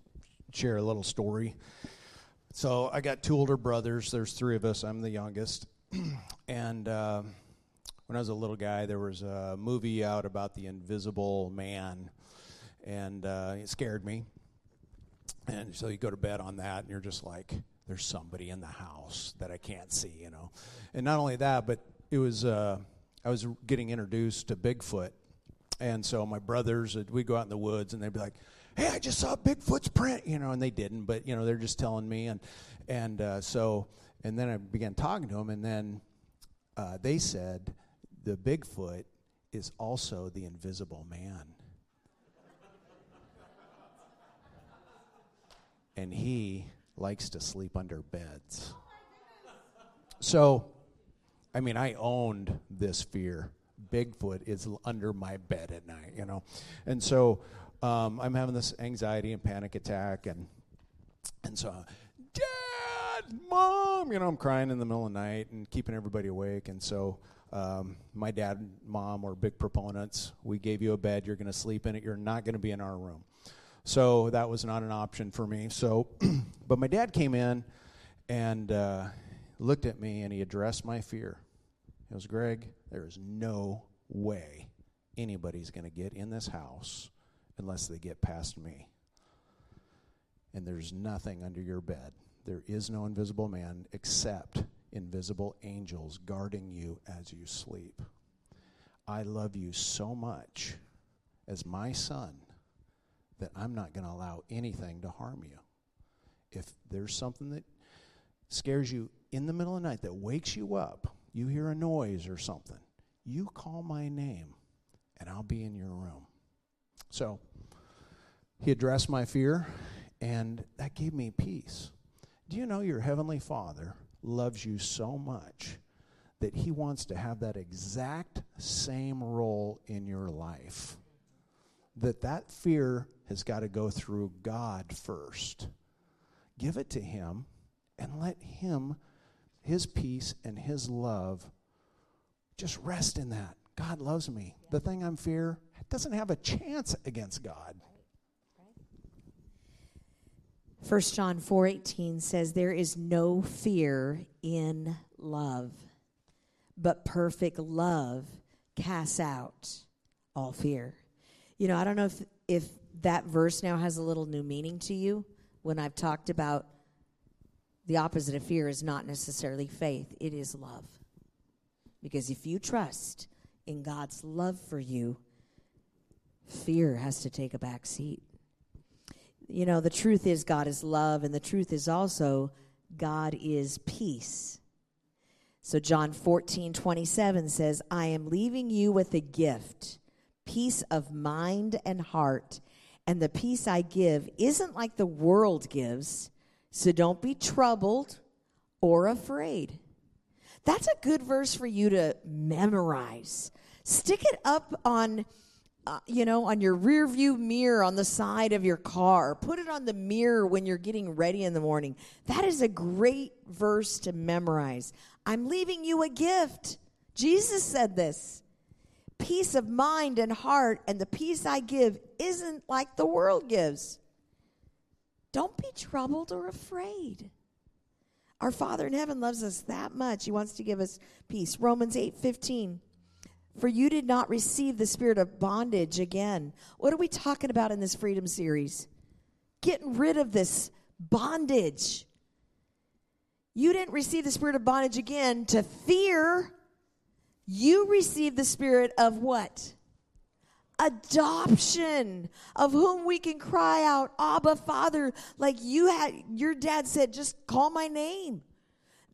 share a little story? So I got two older brothers. There's three of us. I'm the youngest. and uh, when I was a little guy, there was a movie out about the Invisible Man, and uh, it scared me. And so you go to bed on that, and you're just like, there's somebody in the house that I can't see, you know. And not only that, but it was uh, I was getting introduced to Bigfoot, and so my brothers we go out in the woods and they'd be like, "Hey, I just saw Bigfoot's print," you know, and they didn't, but you know they're just telling me, and and uh, so and then I began talking to them, and then uh, they said the Bigfoot is also the invisible man. and he likes to sleep under beds. So, I mean, I owned this fear. Bigfoot is under my bed at night, you know. And so um, I'm having this anxiety and panic attack, and and so, Dad, Mom, you know, I'm crying in the middle of the night and keeping everybody awake. And so um, my dad and mom were big proponents. We gave you a bed, you're going to sleep in it, you're not going to be in our room. So that was not an option for me. So, but my dad came in and uh, looked at me and he addressed my fear. He goes, Greg, there is no way anybody's going to get in this house unless they get past me. And there's nothing under your bed. There is no invisible man except invisible angels guarding you as you sleep. I love you so much as my son that I'm not going to allow anything to harm you. If there's something that scares you in the middle of the night that wakes you up, you hear a noise or something, you call my name and I'll be in your room. So he addressed my fear, and that gave me peace. Do you know your Heavenly Father loves you so much that He wants to have that exact same role in your life? That that fear has got to go through God first. Give it to Him and let Him, His peace and His love, just rest in that. God loves me. The thing I'm fear doesn't have a chance against God. 1 John 4:18 says there is no fear in love but perfect love casts out all fear. You know, I don't know if if that verse now has a little new meaning to you when I've talked about the opposite of fear is not necessarily faith, it is love. Because if you trust in God's love for you, fear has to take a back seat. You know, the truth is God is love, and the truth is also God is peace. So, John 14, 27 says, I am leaving you with a gift, peace of mind and heart. And the peace I give isn't like the world gives. So don't be troubled or afraid. That's a good verse for you to memorize. Stick it up on uh, you know, on your rear view mirror on the side of your car. Put it on the mirror when you're getting ready in the morning. That is a great verse to memorize. I'm leaving you a gift. Jesus said this peace of mind and heart, and the peace I give isn't like the world gives. Don't be troubled or afraid. Our Father in heaven loves us that much. He wants to give us peace. Romans 8 15. For you did not receive the spirit of bondage again. What are we talking about in this freedom series? Getting rid of this bondage. You didn't receive the spirit of bondage again to fear. You received the spirit of what? Adoption, of whom we can cry out, Abba, Father, like you had, your dad said, just call my name.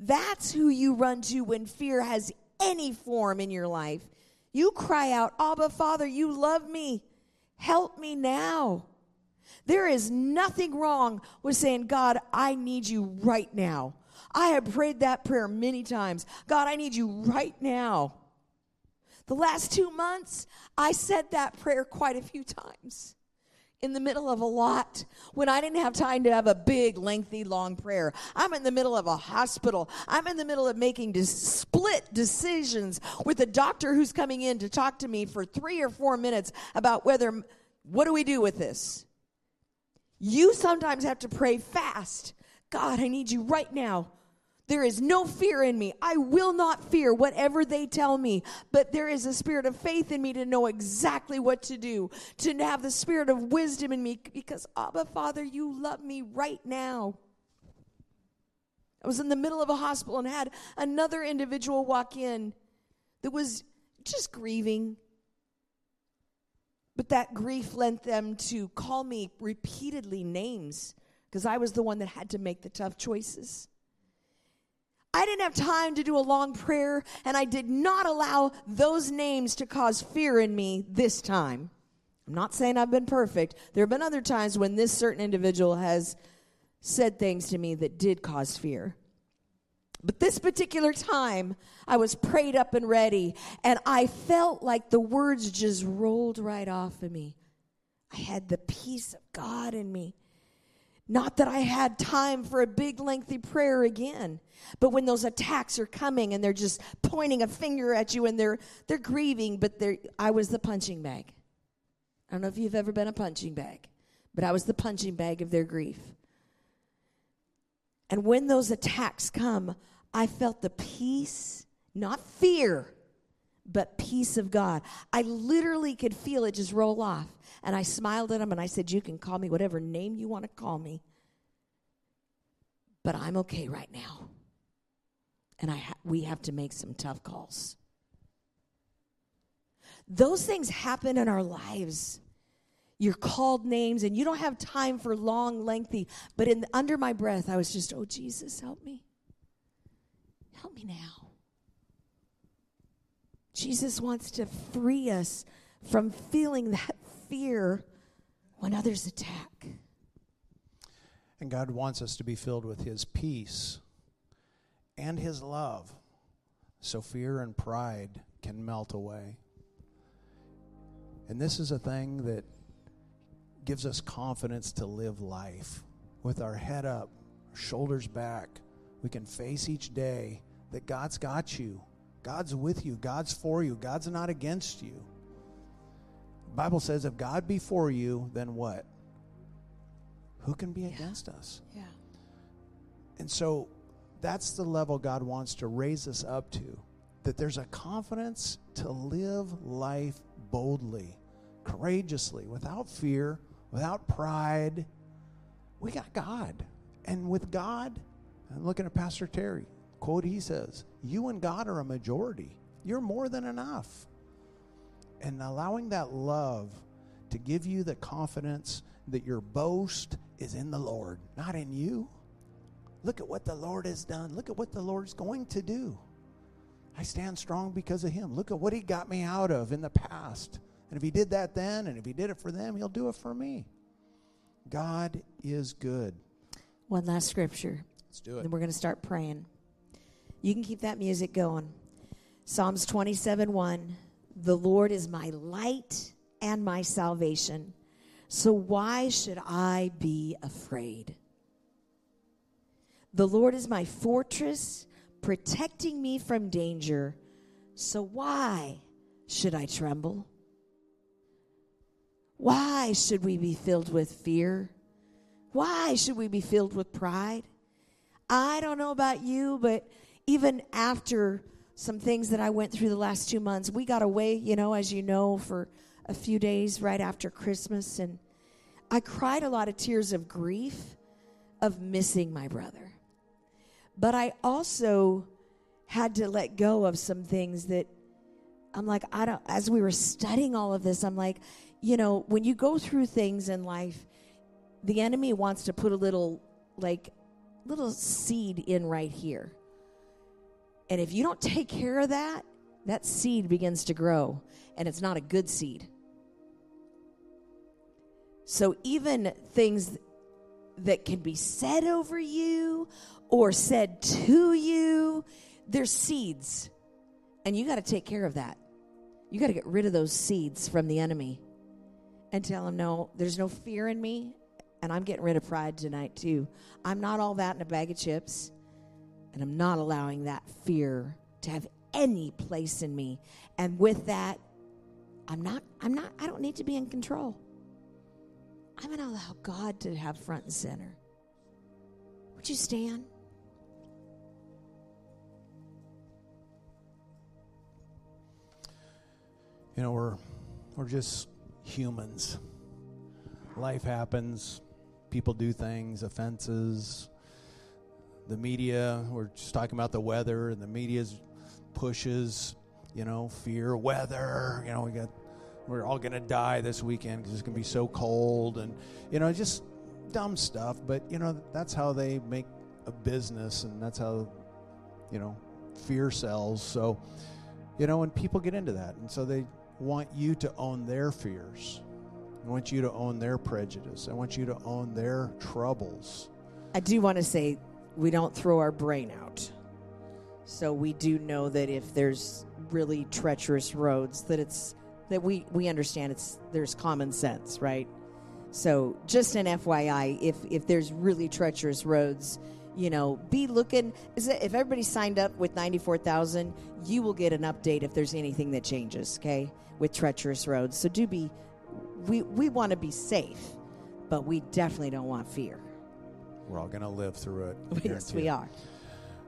That's who you run to when fear has any form in your life. You cry out, Abba, Father, you love me. Help me now. There is nothing wrong with saying, God, I need you right now. I have prayed that prayer many times. God, I need you right now. The last two months, I said that prayer quite a few times in the middle of a lot when I didn't have time to have a big, lengthy, long prayer. I'm in the middle of a hospital. I'm in the middle of making split decisions with a doctor who's coming in to talk to me for three or four minutes about whether, what do we do with this? You sometimes have to pray fast. God, I need you right now. There is no fear in me. I will not fear whatever they tell me, but there is a spirit of faith in me to know exactly what to do, to have the spirit of wisdom in me because, Abba, Father, you love me right now. I was in the middle of a hospital and had another individual walk in that was just grieving. But that grief lent them to call me repeatedly names because I was the one that had to make the tough choices. I didn't have time to do a long prayer, and I did not allow those names to cause fear in me this time. I'm not saying I've been perfect. There have been other times when this certain individual has said things to me that did cause fear. But this particular time, I was prayed up and ready, and I felt like the words just rolled right off of me. I had the peace of God in me. Not that I had time for a big, lengthy prayer again. But when those attacks are coming and they're just pointing a finger at you and they're they're grieving, but they're I was the punching bag. I don't know if you've ever been a punching bag, but I was the punching bag of their grief. And when those attacks come, I felt the peace, not fear, but peace of God. I literally could feel it just roll off. And I smiled at him and I said, You can call me whatever name you want to call me, but I'm okay right now and I ha- we have to make some tough calls. Those things happen in our lives. You're called names and you don't have time for long, lengthy, but in under my breath, I was just, oh, Jesus, help me. Help me now. Jesus wants to free us from feeling that fear when others attack. And God wants us to be filled with His peace and his love so fear and pride can melt away. And this is a thing that gives us confidence to live life with our head up, shoulders back. We can face each day that God's got you. God's with you. God's for you. God's not against you. The Bible says if God be for you, then what? Who can be yeah. against us? Yeah. And so that's the level God wants to raise us up to. That there's a confidence to live life boldly, courageously, without fear, without pride. We got God. And with God, I'm looking at Pastor Terry, quote he says, You and God are a majority. You're more than enough. and allowing that love to give you the confidence that your boast is in the Lord, not in you. Look at what the Lord has done. Look at what the Lord's going to do. I stand strong because of Him. Look at what He got me out of in the past. And if He did that then, and if He did it for them, He'll do it for me. God is good. One last scripture. Let's do it. Then we're going to start praying. You can keep that music going. Psalms 27 1. The Lord is my light and my salvation. So why should I be afraid? The Lord is my fortress, protecting me from danger. So why should I tremble? Why should we be filled with fear? Why should we be filled with pride? I don't know about you, but even after some things that I went through the last two months, we got away, you know, as you know, for a few days right after Christmas. And I cried a lot of tears of grief of missing my brother. But I also had to let go of some things that I'm like, I don't, as we were studying all of this, I'm like, you know, when you go through things in life, the enemy wants to put a little, like, little seed in right here. And if you don't take care of that, that seed begins to grow, and it's not a good seed. So even things that can be said over you or said to you, they're seeds. And you got to take care of that. You got to get rid of those seeds from the enemy and tell him, no, there's no fear in me. And I'm getting rid of pride tonight, too. I'm not all that in a bag of chips. And I'm not allowing that fear to have any place in me. And with that, I'm not, I'm not, I don't need to be in control. I'm going to allow God to have front and center. Would you stand? You know, we're we're just humans. Life happens. People do things, offenses. The media, we're just talking about the weather, and the media's pushes, you know, fear, weather. You know, we got, we're all going to die this weekend because it's going to be so cold, and you know, just dumb stuff. But you know, that's how they make a business, and that's how, you know, fear sells. So, you know, and people get into that, and so they want you to own their fears. I want you to own their prejudice. I want you to own their troubles. I do want to say we don't throw our brain out. So we do know that if there's really treacherous roads that it's that we we understand it's there's common sense, right? So just an FYI, if if there's really treacherous roads, you know, be looking. If everybody signed up with ninety four thousand, you will get an update if there's anything that changes. Okay, with treacherous roads. So do be. We we want to be safe, but we definitely don't want fear. We're all going to live through it. Yes, we are.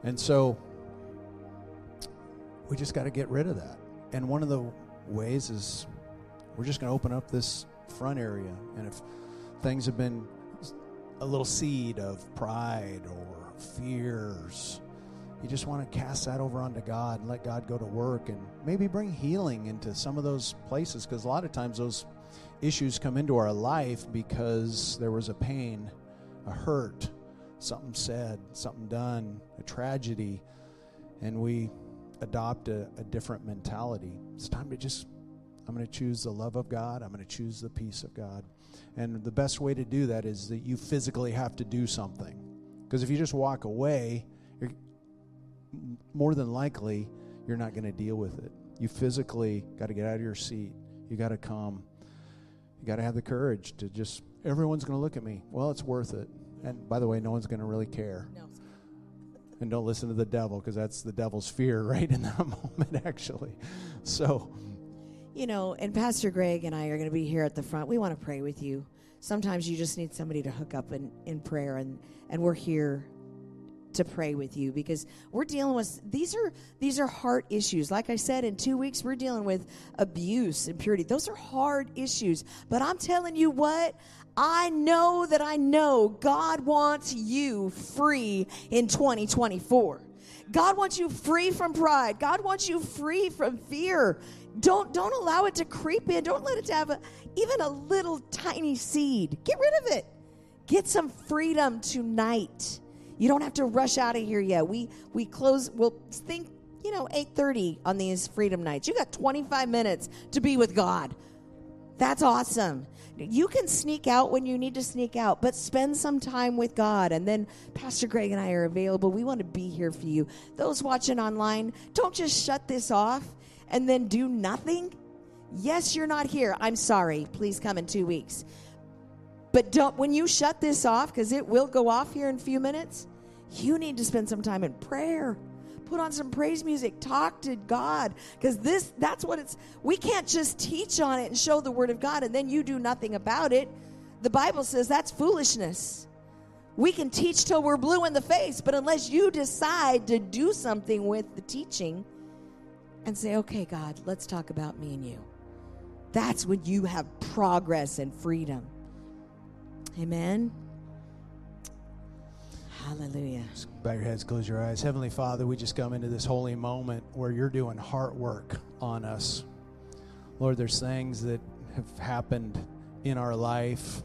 And so we just got to get rid of that. And one of the ways is we're just going to open up this front area. And if things have been a little seed of pride or fears, you just want to cast that over onto God and let God go to work and maybe bring healing into some of those places because a lot of times those issues come into our life because there was a pain, a hurt, something said, something done, a tragedy, and we adopt a, a different mentality. It's time to just, I'm going to choose the love of God, I'm going to choose the peace of God. And the best way to do that is that you physically have to do something. Because if you just walk away, you're more than likely you're not going to deal with it. You physically got to get out of your seat. You got to come. You got to have the courage to just, everyone's going to look at me. Well, it's worth it. And by the way, no one's going to really care. No. And don't listen to the devil because that's the devil's fear right in that moment, actually. So, You know, and Pastor Greg and I are going to be here at the front. We want to pray with you. Sometimes you just need somebody to hook up in, in prayer, and, and we're here to pray with you because we're dealing with these are these are heart issues. Like I said, in two weeks we're dealing with abuse and purity. Those are hard issues. But I'm telling you what, I know that I know God wants you free in 2024. God wants you free from pride. God wants you free from fear. Don't don't allow it to creep in. Don't let it have a, even a little tiny seed. Get rid of it. Get some freedom tonight. You don't have to rush out of here yet. We we close. We'll think you know 8:30 on these freedom nights. You got 25 minutes to be with God. That's awesome. You can sneak out when you need to sneak out, but spend some time with God. And then Pastor Greg and I are available. We want to be here for you. Those watching online, don't just shut this off and then do nothing. Yes, you're not here. I'm sorry. Please come in two weeks. But don't when you shut this off, because it will go off here in a few minutes, you need to spend some time in prayer put on some praise music talk to god because this that's what it's we can't just teach on it and show the word of god and then you do nothing about it. The bible says that's foolishness. We can teach till we're blue in the face but unless you decide to do something with the teaching and say okay god let's talk about me and you that's when you have progress and freedom. Amen Hallelujah. Bow your heads, close your eyes. Heavenly Father, we just come into this holy moment where you're doing heart work on us. Lord, there's things that have happened in our life,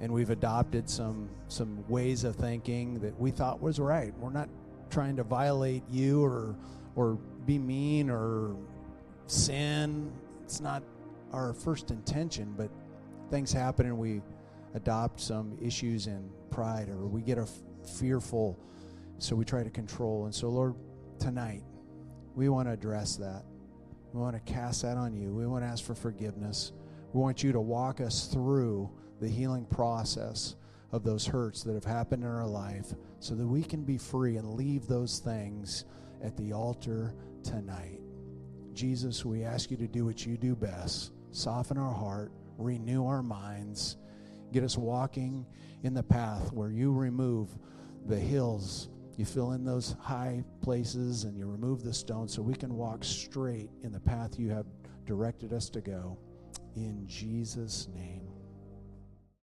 and we've adopted some some ways of thinking that we thought was right. We're not trying to violate you or or be mean or sin. It's not our first intention, but things happen and we adopt some issues in pride or we get a f- fearful so we try to control. And so lord tonight we want to address that. We want to cast that on you. We want to ask for forgiveness. We want you to walk us through the healing process of those hurts that have happened in our life so that we can be free and leave those things at the altar tonight. Jesus we ask you to do what you do best. Soften our heart. Renew our minds Get us walking in the path where you remove the hills. You fill in those high places and you remove the stones so we can walk straight in the path you have directed us to go. In Jesus' name.